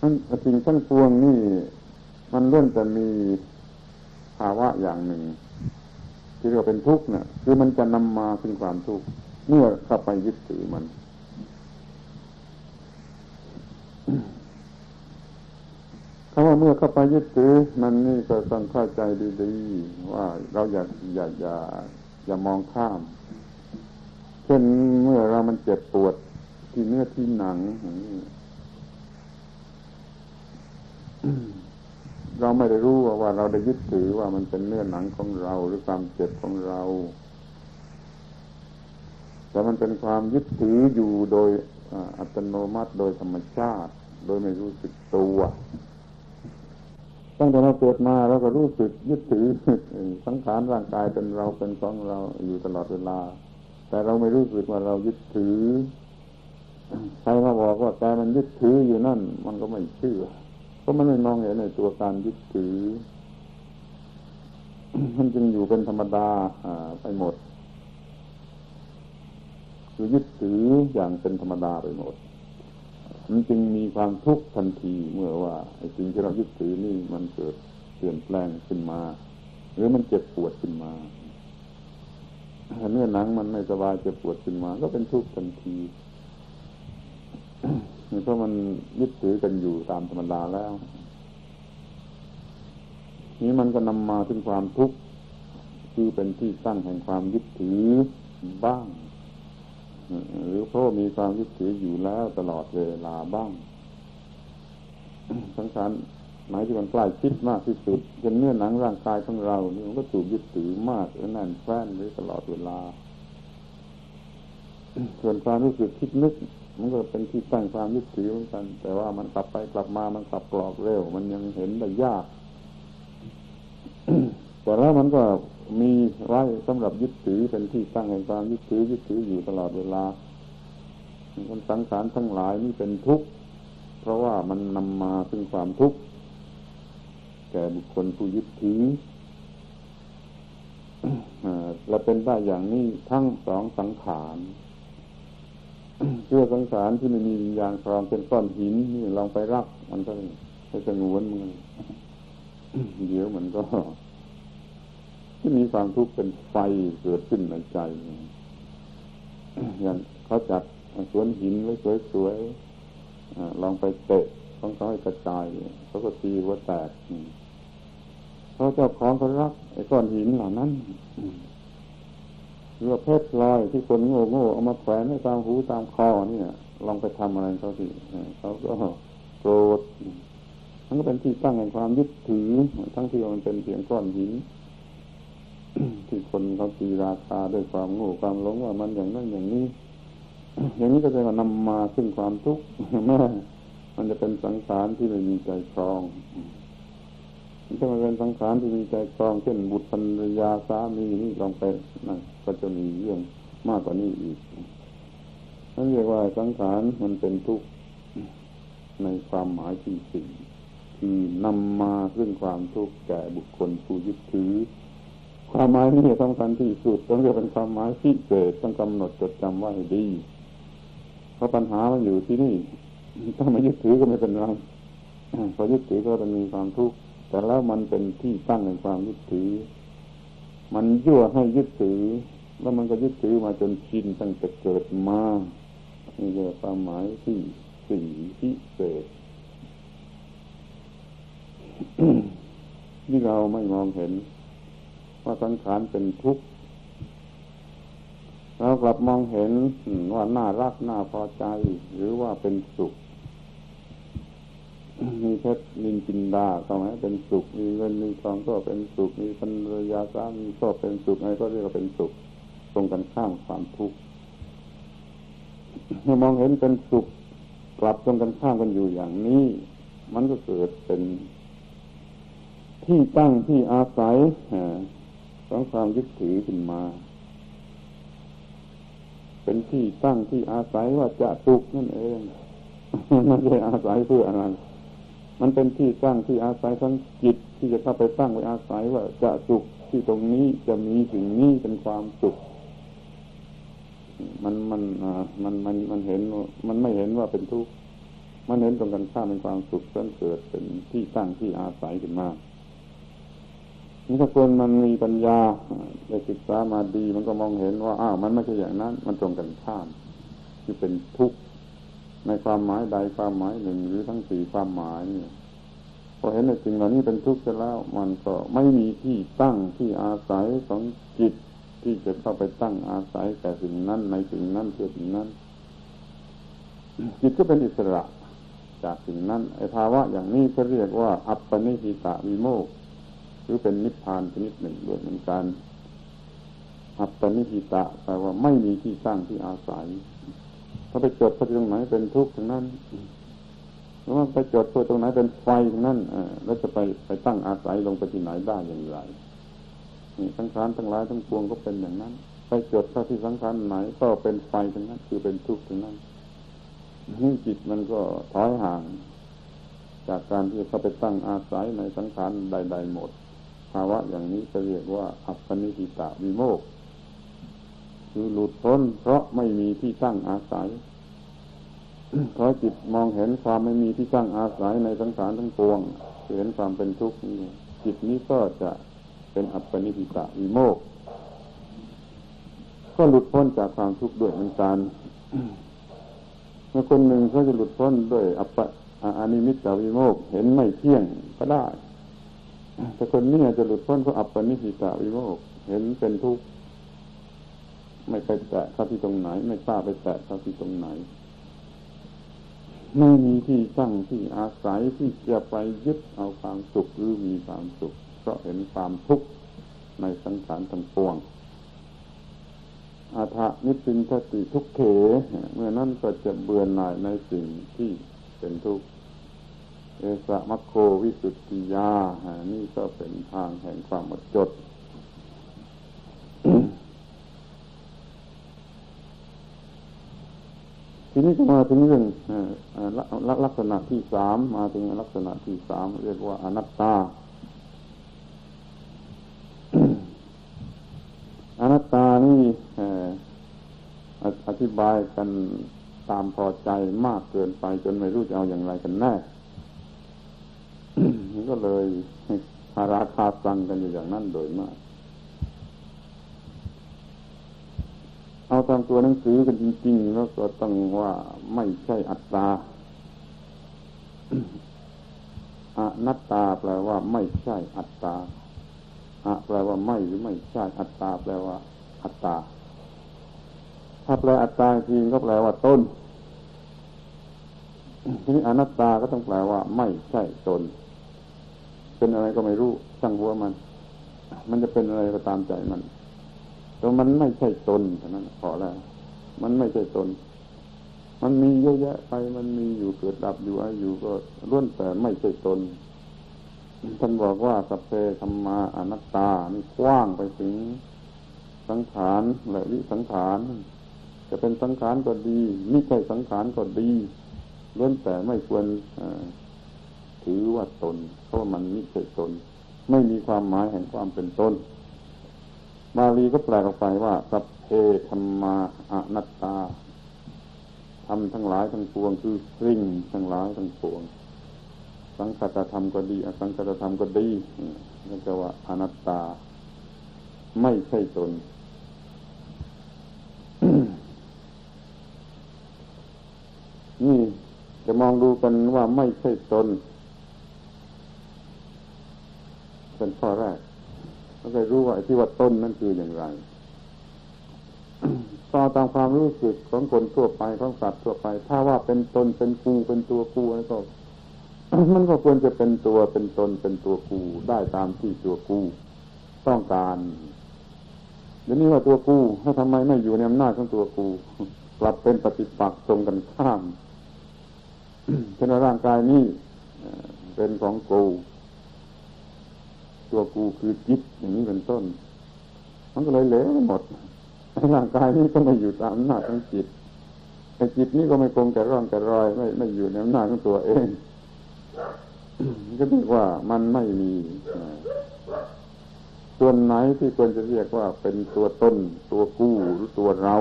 นั่นสิ่งทั้งปวงนี่ มันเริ่มจะมีภาวะอย่างหนึ่ง ที่เรียกว่าเป็นทุกข์เนี่ยคือมันจะนำมาซึ่งความทุกข์เมื่อเข้าไปยึดถือมัน คำว่าเมื่อเข้าไปยึดถือมันนี่ก็ต้องเข้าใจดีๆว่าเราอย่าอย่าอย่าอย่ามองข้าม เช่นเมื่อเรามันเจ็บปวดที่เนื้อที่หนังเราไม่ได้รู้ว่าเราได้ยึดถือว่ามันเป็นเนื้อหนังของเราหรือความเจ็บของเรา แต่มันเป็นความยึดถืออยู่โดย อัตโนมัติโดยธรรมชาติ โดยไม่รู้สึกตัวตั้งแต่เราเกิดมาเราก็รู้สึกยึดถือสังขารร่างกายเป็นเราเป็นของเราอยู่ตลอดเวลา แต่เราไม่รู้สึกว่าเรายึดถือใครมาบอกว่าแกมันยึดถืออยู่นั่น มันก็ไม่เชื่อเพราะมันไม่มองเห็นในตัวการยึดถือ มันจึงอยู่เป็นธรรมดาไปหมด คือยึดถืออย่างเป็นธรรมดาไปหมด มันจึงมีความทุกข์ทันทีเมื่อว่าไอ้สิ่งที่เรายึดถือนี่มันเกิดเปลี่ยนแปลงขึ้นมา หรือมันเจ็บปวดขึ้นมาเนื้อหนังมันไม่สบายเจ็บปวดขึ้นมา ก็เป็นทุกข์ทันทีเพราะมันยึดถือกันอยู่ตามธรรมดาแล้ว นี้มันก็นำมาถึงความทุกข์คือเป็นที่ตั้งแห่งความยึดถือบ้าง หรือพระมีความยึดถืออยู่แล้วตลอดเวลาบ้างสังขารหมายที่มันใกล้ชิดมากที่สุดจนเนื้อหนังร่างกายของเรานี่มันก็ถูกยึดถือมากและแน่นแฟ้นหรือตลอดเวลา ส่วนความรู้สึกคิดนึก มันก็เป็นที่ตั้งความยึดถือเหมือนกัน แต่ว่ามันกลับไปกลับมามันกลับกรอกเร็ว มันยังเห็นได้ยากแต่แล้วมันก็มีไว้สำหรับยึดถือเป็นที่ตั้งแห่งความยึดถือยึดถืออยู่ตลอดเวลาคนสังขารทั้งหลายนี่เป็นทุกข์เพราะว่ามันนำมาซึ่งความทุกข์แก่บุคคลผู้ยึดถือและเป็นได้อย่างนี้ทั้งสองสังขารเชื่อสังขารที่ไม่มีอย่างครองเป็นก้อนหินนี่ลองไปรัก มันก็จะงวนมันเดี๋ยวมันก็ ที่มีความทุกข์เป็นไฟเกิดขึ้นในใจอย่างเขาจัดสวนหินไว้สวยๆลองไปเตะของเขาให้กระจายเขาก็ตีว่าแตกเขาเจ้าของเขารักไอ้ก้อนหินเหล่านั้นหรือว่าเพชรลอยที่คนโง่โง่เอามาแขวนให้ตามหูตามคอเนี่ย ลองไปทำอะไรเขาสิเขาก็โกรธมันก็เป็นที่ตั้งแห่งความยึดถือ ทั้งที่มันเป็นเพียงก้อนหิน ที่คนเขาตีราคาด้วยความโง่ความหลงว่ามันอย่างนั้นอย่างนี้ อย่างนี้ก็จะนำมาซึ่งความทุกข์แม่มันจะเป็นสังขารที่ไม่มีใจครองถ้ามันเป็นสังขารที่มีใจครองเช่นบุตรภรรยาสามีนี่ลองไปนั่นก็จะมีเรื่องมากกว่านี้อีกนั่นเรียกว่าสังขารมันเป็นทุกข์ในความหมายที่สี่คือนำมาซึ่งความทุกข์แก่บุคคลผู้ยึดถือ ความหมายนี้สำคัญที่สุดต้องเรียกเป็นความหมายพิเศษต้องกำหนดจดจำไว้ดี เพราะปัญหามันอยู่ที่นี่ ถ้าไมายึดถือก็ไม่เป็นไรพอยึดถือก็จะมีความทุกข์แต่แล้วมันเป็นที่ตั้งในความยึดถือ มันยั่วให้ยึดถือ แล้วมันก็ยึดถือมาจนชินตั้งแต่เกิดมานี่คือความหมายที่สี่พิเศษที่เราไม่มองเห็น ว่าสังขารเป็นทุกข์เรากลับมองเห็นว่าน่ารักน่าพอใจ หรือว่าเป็นสุข มีเพชรนินจินดาก็ไหมเป็นสุข มีเงินมีทองก็เป็นสุข มีภรรยาสามีก็เป็นสุขอะไรก็เรียกว่าเป็นสุข ตรงกันข้ามความทุกข์เมื่อมองเห็นเป็นสุข กลับตรงกันข้ามกันอยู่อย่างนี้ มันก็เกิดเป็นที่ตั้งที่อาศัย ของความยึดถือขึ้นมา เป็นที่ตั้งที่อาศัยว่าจะสุขนั่นเองไม่ใช่อาศัยเพื่ออะไรมันเป็นที่ตั้งที่อาศัยของจิตที่จะเข้าไปตั้งไว้อาศัยว่าจะสุขที่ตรงนี้จะมีสิ่งนี้เป็นความสุข มันมันมันมันมันเห็นมันไม่เห็นว่าเป็นทุกข์มันเห็นตรงกันข้ามเป็นความสุขเกิดเกิดเป็นที่ตั้งที่อาศัยขึ้นมา นี่ถ้าคนมันมีปัญญาได้ศึกษามาดีมันก็มองเห็นว่าอ้าวมันไม่ใช่อย่างนั้น มันตรงกันข้ามที่เป็นทุกข์ในความหมายใดความหมายหนึ่งหรือทั้งสี่ความหมายนี่พอเห็นในสิ่งเหล่านี้เป็นทุกข์แล้ว มันก็ไม่มีที่ตั้งที่อาศัยของจิตที่จะเข้าไปตั้งอาศัยแต่สิ่งนั้นในสิ่งนั้นเพื่อสิ่งนั้น จิตก็เป็นอิสระ จากสิ่งนั้นไอ้ภาวะอย่างนี้เขาเรียกว่า อัปปนิหิตาวิโมก รือเป็นนิพพานชนิดหนึ่งด้วยเหมือนกันอัปปนิหิตะแปลว่าไม่มีที่ตั้างที่อาศัยถ้าไปจดไปตรงไหนเป็นทุกข์ตรงนั้นหรือว่าไปจดไปตรงไหนเป็นไฟตรงนั้นแล้วจะไปไปตั้งอาศัยลงไปที่ไหนได้อย่างไรนี่สังขารทั้งหลายทั้งปวงก็เป็นอย่างนั้น ไปจดเข้าที่สังขารไหนก็เป็นไฟตรงนั้น คือเป็นทุกข์ตรงนั้นนี่จิตมันก็ถอยห่าง จากการที่เขาไปตั้งอาศัยในสังขารใด ๆ หมด ภาวะอย่างนี้จะเรียกว่า อัปปนิหิตาวิโมกคือหลุดพ้น เพราะไม่มีที่ตั้งอาศัย เพราะจิตมองเห็นความไม่มีที่ตั้งอาศัยในสังขารทั้งปวงเห็นความเป็นทุกข์นี้จิตนี้ก็จะเป็นอัปปนิหิตาวิโมกก็หลุดพ้นจากความทุกข์ด้วยเหมือนกันเมื่อคนหนึ่งเขาจะหลุดพ้นด้วยอัปปอานิมิตตวิโมกเห็นไม่เที่ยงก็ได้ แต่คนนี้จะหลุดพ้นเพราะอัปปนิหิตาวิโมกเห็นเป็นทุกข์ไม่ไปแตะเข้าที่ตรงไหน ไม่กล้าไปแตะเข้าที่ตรงไหน ไม่มีที่ตั้งที่อาศัยที่จะไปยึดเอาความสุขหรือมีความสุขเพราะเห็นความทุกข์ในสังขารทั้งปวง อาทะนิสินทติทุกเขเมื่อนั้นก็จะเบื่อหน่ายในสิ่งที่เป็นทุกข์ เอสะมัคโควิสุทธิยา นี่ก็เป็นทางแห่งความหมดจด ทีนี้ก็มาถึงเรื่องลักษณะที่สามมาถึงลักษณะที่สามเรียกว่าอนัตตา อนัตตานี่อธิบายกันตามพอใจมากเกินไปจนไม่รู้จะเอาอย่างไรกันแน่ ก็เลยหาราคาฟังกันอยู่อย่างนั้นโดยมาก เอาตามตัวหนังสือกันจริงๆ แล้วก็ต้องว่าไม่ใช่อัตตาอนัตตาแปลว่าไม่ใช่อัตตาอะแปลว่าไม่หรือไม่ใช่อัตตาแปลว่า อัตตา ถ้าแปลอัตตาจริงก็แปลว่าต้นทีนี้อนัตตาก็ต้องแปลว่า ไม่ใช่ตน เป็นอะไรก็ไม่รู้ช่างหัวมัน มันจะเป็นอะไรก็ตามใจมันแต่มันไม่ใช่ตนเท่านั้นพอแล้วมันไม่ใช่ตน มันมีเยอะแยะไปมันมีอยู่เกิดดับอยู่อายุก็ล้วนแต่ไม่ใช่ตนท่านบอกว่าสัพเพธรรมาอนัตตานี่กว้างไปถึงสังขารและวิสังขารจะเป็นสังขารก็ดีไม่ใช่สังขารก็ดีล้วนแต่ไม่ควร ถือว่าตน เพราะมันไม่ใช่ตน ไม่มีความหมายแห่งความเป็นตนบาลีก็แปลออกไปว่าสัพเพธรรมาอนัตตาทำทั้งหลายทั้งปวงคือสิ่งทั้งหลายทั้งปวง สังกัตธรรมก็ดี อสังกัตธรรมก็ดีนี่นก็ว่าอนัตตา ไม่ใช่ตนนี่จะมองดูกันว่าไม่ใช่ตน เป็นข้อแรกก็จะรู้ว่าที่ว่าต้นนั่นคืออย่างไรต่อตามความรู้สึกของคนทั่วไปของสัตว์ทั่วไป ถ้าว่าเป็นตนเป็นกูเป็นตัวกูแล้วก็มันก็ควรจะเป็นตัวเป็นตนเป็นตัวกูได้ตามที่ตัวกูต้องการเดี๋ยวนี้ว่าตัวกูถ้าทำไมไม่อยู่ในอำนาจของตัวกู กลับเป็นปฏิปักษ์ตรงกันข้ามเช่นร่างกายนี้เป็นของกู ตัวกูคือจิตอย่างนี้เป็นต้น มันก็เลยเหลวหมดร่างกายนี้ก็ไม่อยู่ตามอำนาจของจิตไอ้จิตนี้ก็ไม่คงแต่ร่องแต่รอยไม่ไม่อยู่ในอำนาจของตัวเองก็เรียกว่ามันไม่มีส่วนไหนที่ควรจะเรียกว่าเป็นตัวตนตัวกู้หรือตัวเรา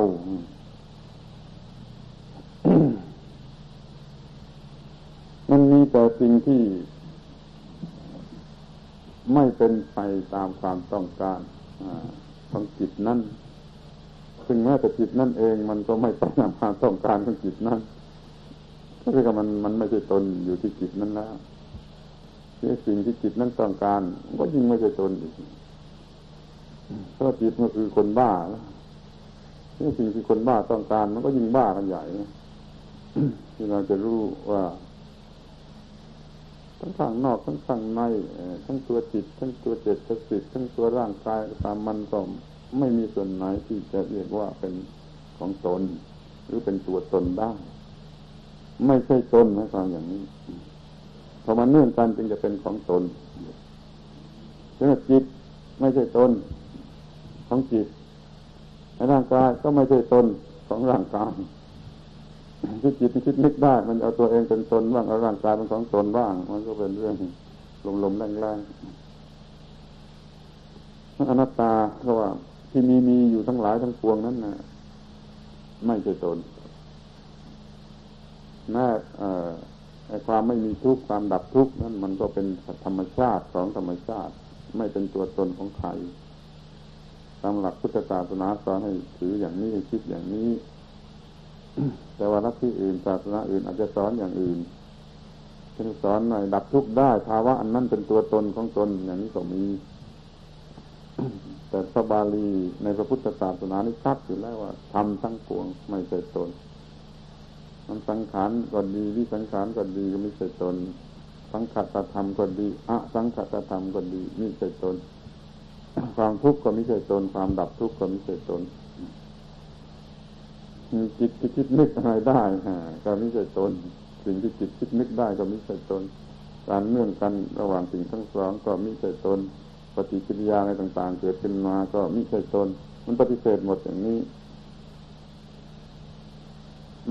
มันมีแต่สิ่งที่ ไม่เป็นไปตามความต้องการของจิตนั้นซึ่งแม้แต่จิตนั่นเอง มันก็ไม่ไปตามความต้องการของจิตนั้นก็คือมันมันไม่ใช่ตนอยู่ที่จิตนั้นแล้วที่สิ่งที่จิตนั้นต้องการก็ยิ่งไม่ใช่ตนอีกเพราะจิตมันคือคนบ้าที่สิ่งที่คนบ้าต้องการ มันก็ยิ่งบ้ากันใหญ่ที่เราจะรู้ว่า ทั้งข้างนอกทั้งข้างในทั้งตัวจิต ทั้งตัวเจตสิกทั้งตัวร่างกายตามมันก็ไม่มีส่วนไหนที่จะเรียกว่าเป็นของตน หรือเป็นตัวตนได้ ไม่ใช่ตนนะความอย่างนี้พอมันเนื่องกันจึงจะเป็นของตนเช่นจิตไม่ใช่ตนของจิตร่างกายก็ไม่ใช่ตนของร่างกาย ที่จิตที่คิดนึกได้ มันเอาตัวเองเป็นตนบ้างเอาร่างกายเป็นของตนบ้าง มันก็เป็นเรื่องลมๆแรงๆอนัตตาเพราะว่าที่มีมีอยู่ทั้งหลายทั้งปวงนั้นนะไม่ใช่ตนแม้ความไม่มีทุกข์ความดับทุกข์นั้นมันก็เป็นธรรมชาติของธรรมชาติ ไม่เป็นตัวตนของใครตามหลักพุทธศาสนาสอนให้ถืออย่างนี้คิดอย่างนี้ แต่ว่าลัทธิอื่นศาสนาอื่นอาจจะสอนอย่างอื่นเช่นสอนหน่อยดับทุกข์ได้ภาวะอันนั้นเป็นตัวตนของตนอย่างนี้ก็มี แต่พระบาลีในพระพุทธศาสนานี่ชัดอยู่แล้วว่าทำทั้งปวงไม่ใช่ตนมันสังขารก็ดีวิสังขารก็ดีก็ไม่ใช่ตน สังขตธรรมก็ดีอะสังขตธรรมก็ดีไม่ใช่ตน ความทุกข์ก็ไม่ใช่ตน ความดับทุกข์ก็ไม่ใช่ตน จิตที่คิดนึกอะไรได้ก็ไม่ใช่ตน สิ่งที่จิตคิดนึกได้ก็ไม่ใช่ตน การเนื่องกันระหว่างสิ่งทั้งสองก็ไม่ใช่ตน ปฏิกิริยาอะไรต่างๆ เกิดขึ้นมาก็มิใช่ตน มันปฏิเสธหมดอย่างนี้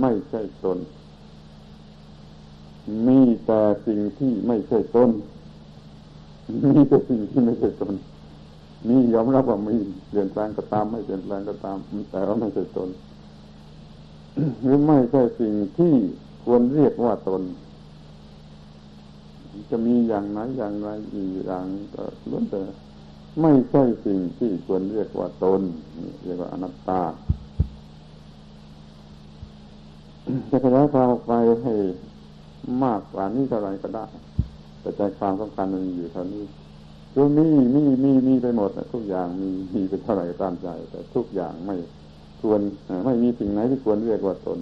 ไม่ใช่ตน มีแต่สิ่งที่ไม่ใช่ตน มีแต่สิ่งที่ไม่ใช่ตนมียอมรับว่ามีเปลี่ยนแปลงก็ตามไม่เปลี่ยนแปลงก็ตามแต่ว่าไม่ใช่ตน ไม่ใช่สิ่งที่ควรเรียกว่าตน จะมีอย่างไหนอย่างไรอีกอย่างก็ล้วนแต่ไม่ใช่สิ่งที่ควรเรียกว่าตนเรียกว่าอนัตตาจะขยายความออกไปให้มากกว่านี้เท่าไรก็ได้แต่ใจความสำคัญมันอยู่เท่านี้ตัวมีมีมีมีไปหมดทุกอย่างมีมีไปเท่าไหร่ตามใจ แต่ทุกอย่างไม่ ควรไม่มีสิ่งไหนที่ควรเรียกว่าตน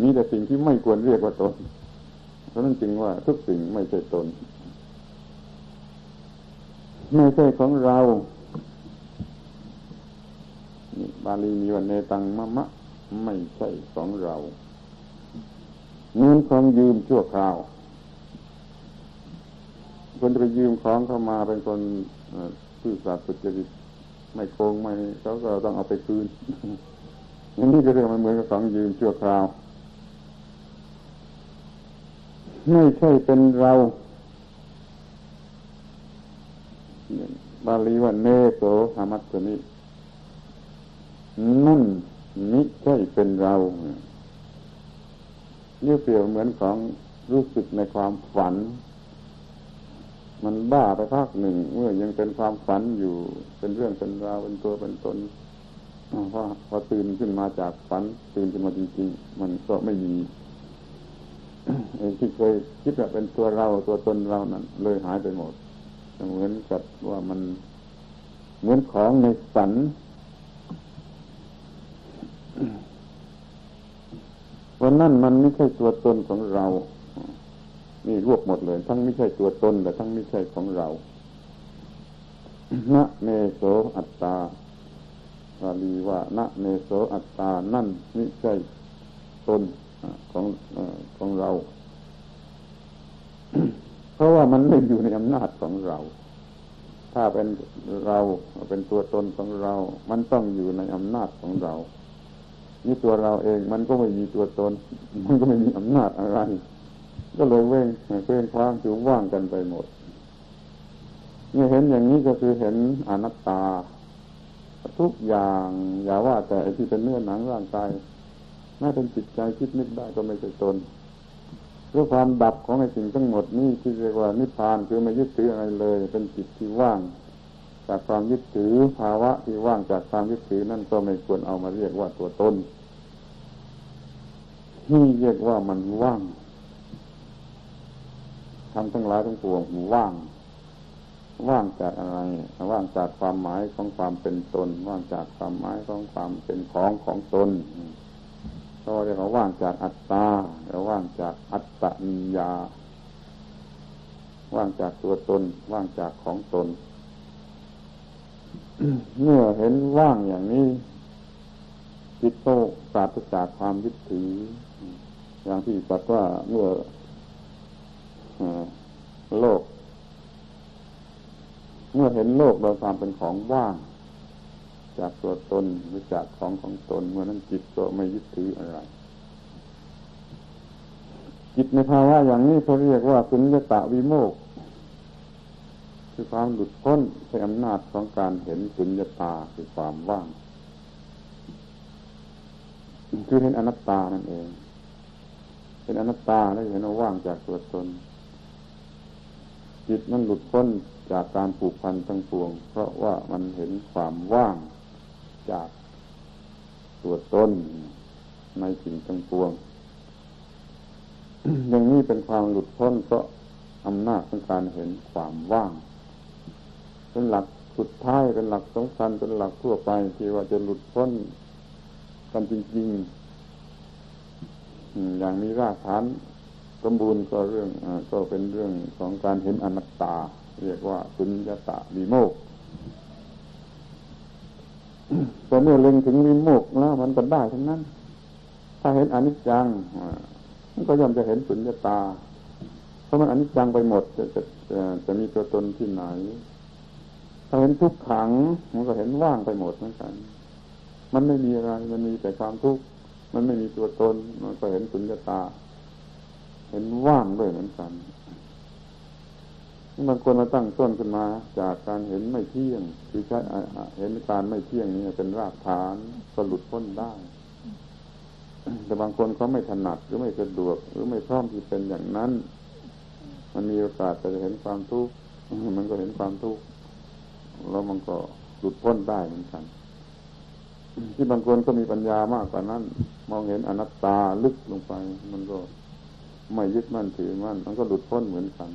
มีแต่สิ่งที่ไม่ควรเรียกว่าตน เพราะนั้นจึงว่าทุกสิ่งไม่ใช่ตน ไม่ใช่ของเราบาลีมีวันเนตังมะมะ ไม่ใช่ของเราเงินของยืมชั่วคราว คนไปยืมของเข้ามาเป็นคนซื่อสัตย์สุจริต ไม่โกงไม่เขาก็ต้องเอาไปคืนอย่างนี้ก็เรียกมันเหมือนกับของยืมชั่วคราว ไม่ใช่เป็นเราบาลีว่าเนโสหามัตสนินั่นนิใช่เป็นเรานี่เปรียบเหมือนของรู้สึกในความฝัน มันบ้าไปภาคหนึ่ง เมื่อยังเป็นความฝันอยู่ เป็นเรื่องเป็นราวเป็นตัวเป็นตนพอพอตื่นขึ้นมาจากฝัน ตื่นขึ้นมาจริงๆ มันก็ไม่มีที่เคยคิดว่าเป็นตัวเราตัวตนเรานั้นเลยหายไปหมดเหมือนกับว่ามันเหมือนของในฝันวันนั้นมันไม่ใช่ตัวตนของเรา นี่รวบหมดเลย ทั้งไม่ใช่ตัวตนแต่ทั้งไม่ใช่ของเรานะเนโสอัตตาบาลีว่านะเนโสอัตตา นั่นไม่ใช่ตนของอของเรา เพราะว่ามันไม่อยู่ในอำนาจของเรา ถ้าเป็นเราเป็นตัวตนของเรา มันต้องอยู่ในอำนาจของเรา นี่ตัวเราเองมันก็ไม่มีตัวตน มันก็ไม่มีอำนาจอะไร ก็เลยเว้งเว้งคว้างถือว่างกันไปหมดนี่เห็นอย่างนี้ก็คือเห็นอนัตตา ทุกอย่างอย่าว่าแต่ที่เป็นเนื้อหนังร่างกายแม้เป็นจิตใจคิดนึกได้ก็ไม่ใช่ตนเรื่องความดับของไอ้สิ่งทั้งหมดนี่ที่เรียกว่านิพพานคือไม่ยึดถืออะไรเลย เป็นจิตที่ว่าง จากความยึดถือภาวะที่ว่างจากความยึดถือนั่นก็ไม่ควรเอามาเรียกว่าตัวตนนี่เรียกว่ามันว่าง ทำทั้งหลายทั้งปวงว่าง ว่างจากอะไร ว่างจากความหมายของความเป็นตน ว่างจากความหมายของความเป็นของของตนก็เรียกว่าว่างจากอัตตาแล้วว่างจากอัตตนิยา ว่างจากตัวตน ว่างจากของตน เมื่อเห็นว่างอย่างนี้ จิตโตปราศจากความยึดถือ อย่างที่สัตว่าเมื่อ โลก เมื่อเห็นโลกโดยความเป็นของว่าง จากตัวตนหรือจากของของตน เมื่อนั้นจิตก็ไม่ยึดถืออะไร จิตในภาวะอย่างนี้เขาเรียกว่าสุญญตาวิโมกคือความหลุดพ้นใช้อำนาจของการเห็นสุญญตาคือความว่างคือเห็นอนัตตานั่นเองเห็นอนัตตาแล้วเห็นว่าว่างจากตัวตน จิตนั้นหลุดพ้นจากการผูกพันทั้งปวง เพราะว่ามันเห็นความว่างจากตัวตนในสิ่งทั้งปวง อย่างนี้เป็นความหลุดพ้นเพราะอำนาจของการเห็นความว่าง เป็นหลักสุดท้ายเป็นหลักสำคัญเป็นหลักทั่วไปที่ว่าจะหลุดพ้นกันจริง ๆ อย่างมีรากฐาน สมบูรณ์ก็เรื่องอก็เป็นเรื่องของการเห็นอนัตตา เรียกว่าสุญญตาวิโมกแต่เมื่อเล็งถึงวิโมกแล้วมันก็ได้ทั้งนั้น ถ้าเห็นอนิจจังมันก็ย่อมจะเห็นสุญญตา เพราะมันอนิจจังไปหมดจะจะจะจะมีตัวตนที่ไหน ถ้าเห็นทุกขัง มันก็เห็นว่างไปหมดเหมือนกัน มันไม่มีอะไร มันมีแต่ความทุกข์ มันไม่มีตัวตน มันก็เห็นสุญญตา เห็นว่างด้วยเหมือนกันบางคนมาตั้งต้นขึ้นมา จากการเห็นไม่เที่ยงคือใช้เห็นการไม่เที่ยงนี้เป็นรากฐานก็หลุดพ้นได้ แต่บางคนเขาไม่ถนัดหรือไม่สะดวก หรือไม่พร้อมที่เป็นอย่างนั้น มันมีโอกาสจะเห็นความทุกข์มันก็เห็นความทุกข์แล้วมันก็หลุดพ้นได้เหมือนกัน ที่บางคนก็มีปัญญามากกว่านั้น มองเห็นอนัตตาลึกลงไป มันก็ ไม่ยึดมั่นถือมั่นมันก็หลุดพ้นเหมือนกัน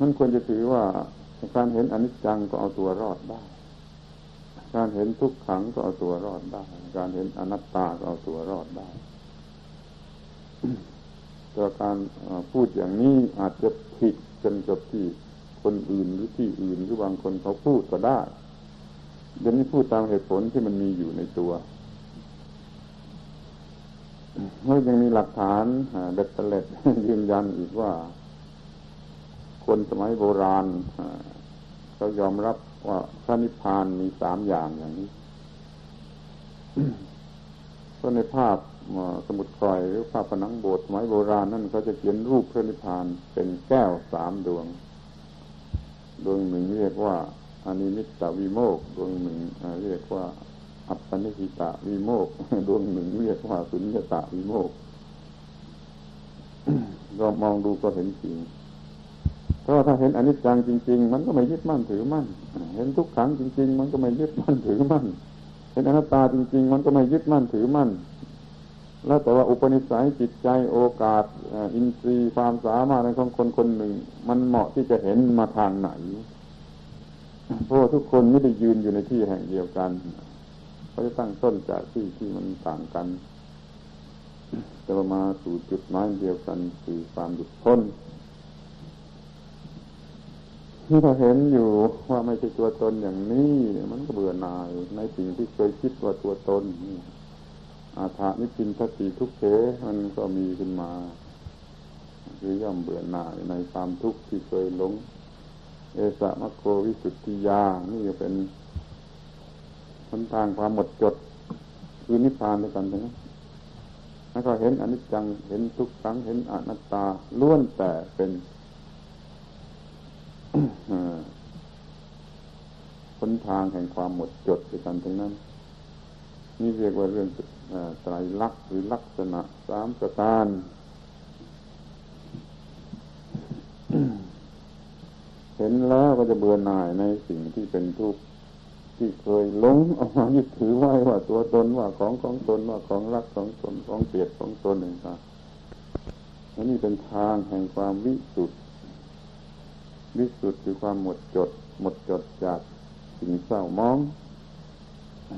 มันควรจะถือว่าการเห็นอนิจจังก็เอาตัวรอดได้ การเห็นทุกขังก็เอาตัวรอดได้ การเห็นอนัตตาก็เอาตัวรอดได้แต่การพูดอย่างนี้อาจจะผิดกันกับที่คนอื่นหรือที่อื่นหรือบางคนเขาพูดก็ได้เดี๋ยวนี้พูดตามเหตุผลที่มันมีอยู่ในตัว แล้วยังมีหลักฐานเด็ดเล็ดยืนยันอีกว่า คนสมัยโบราณเขายอมรับว่าพระนิพพานมีสามอย่างอย่างนี้ก็ในภาพสมุดคอยหรือภาพผนังโบสถ์สมัยโบราณนั่นเขาจะเขียนรูปพระนิพพานเป็นแก้วสามดวง ดวงหนึ่งเรียกว่าอานิมิตวิโมกดวงหนึ่งเรียกว่า อัปปนิหิตาวิโมกดวงหนึ่งเรียกว่าสุญญตาวิโมกเรามองดูก็เห็นจริง เพราะถ้าเห็นอนิจจังจริง ๆ มันก็ไม่ยึดมั่นถือมั่น เห็นทุกขังจริง ๆ มันก็ไม่ยึดมั่นถือมั่น เห็นอนัตตาจริง ๆ มันก็ไม่ยึดมั่นถือมั่น แล้วแต่ว่าอุปนิสัยจิตใจโอกาสอินทรีย์ความสามารถในของคนคนหนึ่ง มันเหมาะที่จะเห็นมาทางไหน เพราะทุกคนไม่ได้ยืนอยู่ในที่แห่งเดียวกัน เขาจะตั้งต้นจากที่ที่มันต่างกันจะมาสู่จุดหมายเดียวกันคือความหยุดพ้นที่เราเห็นอยู่ว่าไม่ใช่ตัวตนอย่างนี้ มันก็เบื่อหน่ายในสิ่งที่เคยคิดว่าตัวตนอาถานิพินทติทุกเขมันก็มีขึ้นมา คือย่อมเบื่อหน่ายในความทุกข์ที่เคยหลง เอสะมะโกวิสุทธิยา นี่เป็น หนทางความหมดจดคือนิพพานด้วยกันนะแล้วก็เห็นอนิจจังเห็นทุกขังเห็นอนัตตาล้วนแต่เป็นหนทางแห่งความหมดจดด้วยกันทั้งนั้น นี่เรียกว่าเรื่องไตรลักษณ์หรือลักษณะสามประการเห็นแล้วก็จะเบื่อหน่ายในสิ่งที่เป็นทุกข์ ที่เคยหลงเอามายึดถือไว้ว่าตัวตนว่าของของตนว่าของรักของตนของเปียดของตนต่างๆนี่เป็นทางแห่งความวิสุทธิวิสุทธิคือความหมดจด หมดจดจากสิ่งเศร้ามอง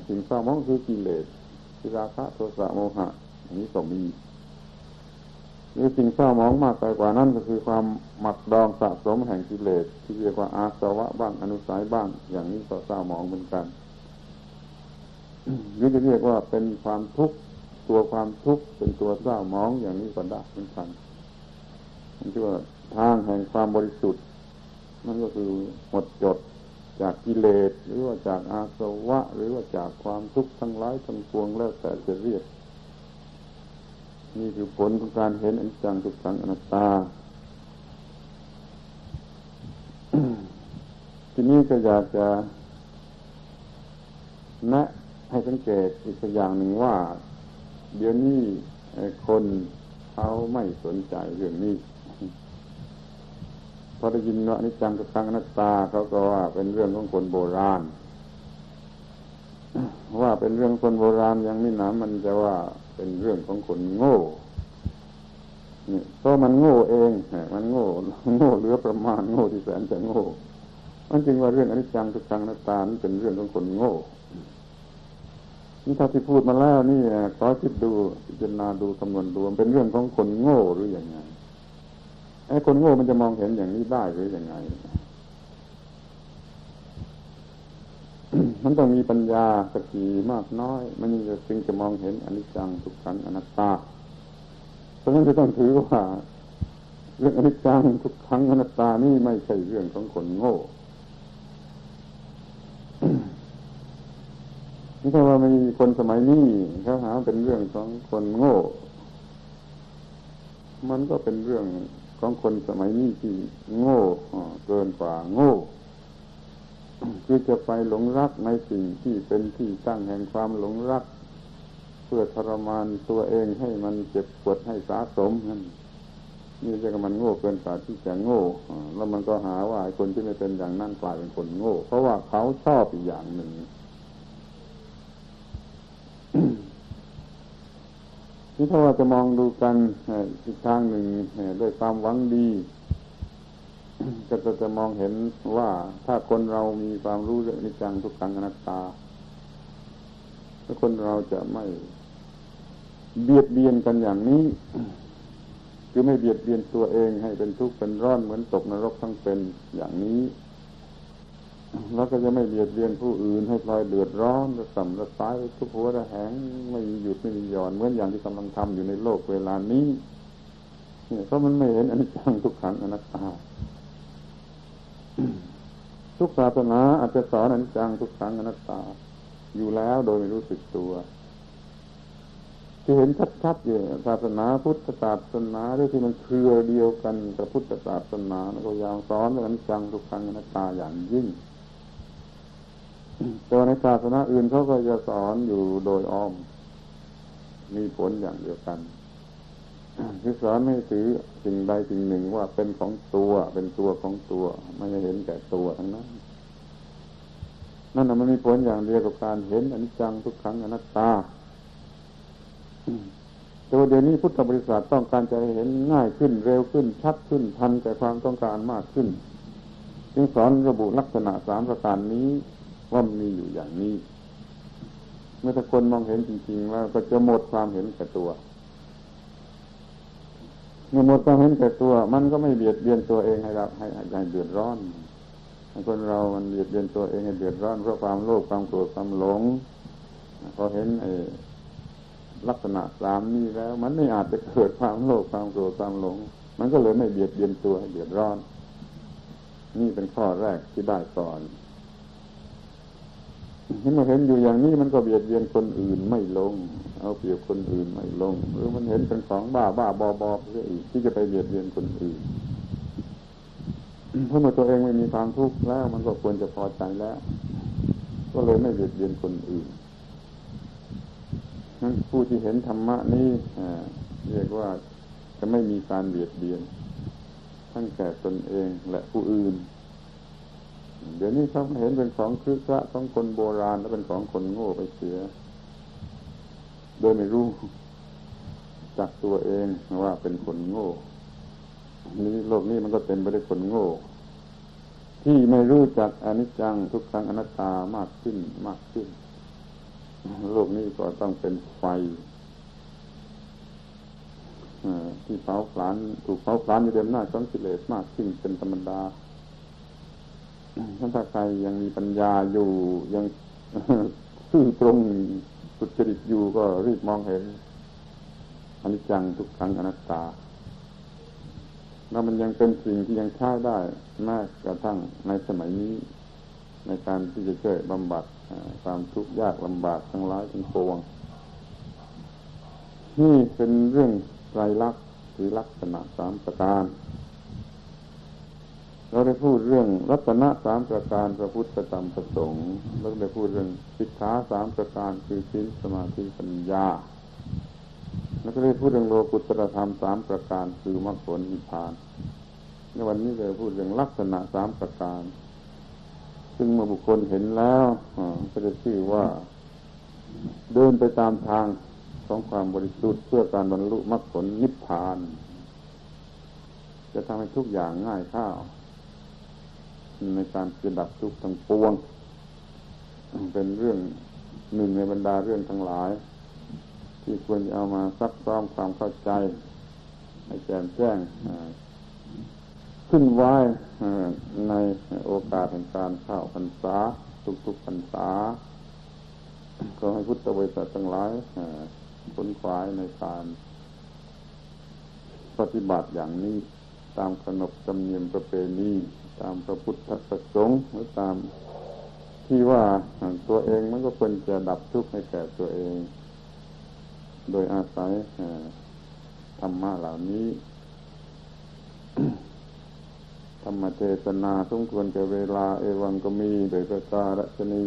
สิ่งเศร้ามองคือกิเลสคือราคะโทสะโมหะอันนี้ก็มี หรือสิ่งเศร้ามองมากไปกว่านั้นก็คือความหมักดองสะสมแห่งกิเลสที่เรียกว่าอาสวะบ้างอนุสัยบ้าง อย่างนี้ก็เศร้ามองเหมือนกันหรือจะเรียกว่าเป็นความทุกข์ตัวความทุกข์เป็นตัวเศร้ามองอย่างนี้ก็ได้เหมือนกันนี่คือว่าทางแห่งความบริสุทธิ์นั่นก็คือหมดจดจากกิเลสหรือว่าจากอาสวะ หรือว่าจากความทุกข์ทั้งหลายทั้งปวงแล้วแต่จะเรียก นี่คือผลของการเห็นอนิจจังทุกขังอนัตตา ทีนี้ก็อยากจะแนะให้สังเกตอีกอย่างหนึ่งว่า เดี๋ยวนี้คนเขาไม่สนใจเรื่องนี้พอได้ยินว่านิจจังทุกขังอนัตตาเขาก็ว่าเป็นเรื่องของคนโบราณว่าเป็นเรื่องคนโบราณยังไม่นานมันจะว่า เป็นเรื่องของคนโง่นี่เพราะมันโง่เองมันโง่โง่เหลือประมาณโง่ที่แสนจะโง่มันจึงว่าเรื่องอนิจจังทุกขังนัตตาเป็นเรื่องของคนโง่นี่ถ้าที่พูดมาแล้วนี่ขอคิดดูพิจารณาดูคำนวณดูเป็นเรื่องของคนโง่หรืออย่างไงไอ้คนโง่มันจะมองเห็นอย่างนี้ได้หรืออย่างไง มันต้องมีปัญญาสกีมากน้อย มันจึงจะมองเห็นอนิจจังทุกขังอนัตตาเพราะฉะนั้นจะต้องถือว่าเรื่องอนิจจังทุกขังอนัตตานี่ไม่ใช่เรื่องของคนโง่นี่ถ้าว่ามีคนสมัยนี้เขาหาเป็นเรื่องของคนโง่ มันก็เป็นเรื่องของคนสมัยนี้ที่โง่เกินกว่าโง่ คือจะไปหลงรักในสิ่งที่เป็นที่ตั้งแห่งความหลงรัก เพื่อทรมานตัวเองให้มันเจ็บปวดให้สาสมนั่นนี่จะมันโง่เกินกว่าที่จะโง่ แล้วมันก็หาว่าคนที่ไม่เป็นอย่างนั้นกลายเป็นคนโง่ เพราะว่าเขาชอบอีกอย่างหนึ่งที่ถ้าว่าจะมองดูกันอีกทางหนึ่งด้วยความหวังดี ก็จะจะมองเห็นว่าถ้าคนเรามีความรู้เรื่องนิจังทุกขังอนัตตาถ้าคนเราจะไม่เบียดเบียนกันอย่างนี้ คือไม่เบียดเบียนตัวเองให้เป็นทุกข์เป็นร้อนเหมือนตกนรกทั้งเป็นอย่างนี้แล้วก็จะไม่เบียดเบียนผู้อื่นให้พลอยเดือดร้อนระสำระสายทุกหัวระแหงไม่มีหยุดไม่มีหย่อนเหมือนอย่างที่กำลังทำอยู่ในโลกเวลานี้เนี่ยเพราะมันไม่เห็นอนิจจังทุกขังอนัตตา ทุกศาสนาอาจจะสอนอนิจจังทุกขังอนัตตา อยู่แล้วโดยไม่รู้สึกตัว ที่เห็นชัดๆอยู่ศาสนาพุทธศาสนาหรือที่มันเครือเดียวกันกับพุทธศาสนาแล้วก็ยาวสอนอนิจจังทุกขังอนัตตาอย่างยิ่งแต่ในศาสนาอื่นเขาก็จะสอนอยู่โดยอ้อม มีผลอย่างเดียวกัน คือสอนให้ถือสิ่งใดสิ่งหนึ่งว่าเป็นของตัวเป็นตัวของตัว ไม่เห็นแก่ตัวทั้งนั้นนั่นมันมีผลอย่างเดียวกับการเห็นอนิจจังทุกครั้งอนัตตาแต่วเดี๋ยวนี้พุทธบริษัทต้องการจะเห็นง่ายขึ้นเร็วขึ้น ชัดขึ้นทันแต่ความต้องการมากขึ้น จึงสอนระบุลักษณะสามประการนี้ว่ามีอยู่อย่างนี้ เมื่อคนมองเห็นจริงๆแล้วก็จะหมดความเห็นแก่ตัว เมื่อหมดความเห็นแก่ตัว มันก็ไม่เบียดเบียนตัวเองให้เราให้ให้เดือดร้อนคนเรามันเบียดเบียนตัวเองให้เดือดร้อนเพราะความโลภความโกรธความหลงพอเห็นไอ้ลักษณะสามนี้แล้ว มันไม่อาจจะเกิดความโลภความโกรธความหลง มันก็เลยไม่เบียดเบียนตัวให้เดือดร้อน นี่เป็นข้อแรกที่ได้ก่อนเมื่อเห็นอยู่อย่างนี้มันก็เบียดเบียนคนอื่นไม่ลง เอาเปรียบคนอื่นไม่ลง หรือมันเห็นเป็นของบ้าบ้าบอบอเพื่ออีกที่จะไปเบียดเบียนคนอื่นเพราะเมื่อตัวเองไม่มีความทุกข์แล้ว มันก็ควรจะพอใจแล้ว ก็เลยไม่เบียดเบียนคนอื่นนั้นผู้ที่เห็นธรรมะนี้เรียกว่าจะไม่มีการเบียดเบียน ทั้งแก่ตนเองและผู้อื่น เดี๋ยวนี้เขาเห็นเป็นของคือพระของคนโบราณและเป็นของคนโง่ไปเสีย โดยไม่รู้จากตัวเองว่าเป็นคนโง่นี้โลกนี้มันก็เต็มไปด้วยคนโง่ ที่ไม่รู้จักอนิจจังทุกครั้งอนัตตามากขึ้นมากขึ้น โลกนี้ก็ต้องเป็นไฟที่เผาผลาญถูกเผาผลาญอยู่เดิมหน้าของกิเลสมากขึ้นเป็นธรรมดาถ้าใครยังมีปัญญาอยู่ยังซื่อตรง สุจริตอยู่ก็รีบมองเห็นอนิจจังทุกครั้งอนัตตา แล้วมันยังเป็นสิ่งที่ยังใช้ได้แม้กระทั่งในสมัยนี้ ในการที่จะช่วยบำบัดความทุกข์ยากลำบากทั้งหลายทั้งปวง นี่เป็นเรื่องไตรลักษณ์หรือลักษณะสามประการ เราได้พูดเรื่องรัตนะสามประการพระพุทธธรรมประสงค์แล้วได้พูดเรื่องสิกขาสามประการคือศีลสมาธิปัญญา แล้วก็ได้พูดเรื่องโลกุตรธรรมสามประการคือมรรคผลนิพพาน ในวันนี้เราพูดเรื่องลักษณะสามประการ ซึ่งเมื่อบุคคลเห็นแล้วก็จะชื่อว่าเดินไปตามทางของความบริสุทธิ์เพื่อการบรรลุมรรคผลนิพพาน จะทำให้ทุกอย่างง่ายข้าว ในการจะดับทุกข์ทั้งปวง เป็นเรื่องหนึ่งในบรรดาเรื่องทั้งหลาย ที่ควรจะเอามาซักซ้อมความเข้าใจ ให้แจ่มแจ้งขึ้นไว้ในโอกาสแห่งการเข้าพรรษา ทุกๆพรรษา ก็ให้พุทธบริษัททั้งหลายผลควายในการปฏิบัติอย่างนี้ตามขนบธรรมเนียมประเพณี ตามพระพุทธประสงค์หรือตามที่ว่าตัวเองมันก็ควรจะดับทุกข์ให้แก่ตัวเอง โดยอาศัยธรรมะเหล่านี้ ธรรมเทศนาสมควรแก่เวลาเอวังก็มีโดยประการชนี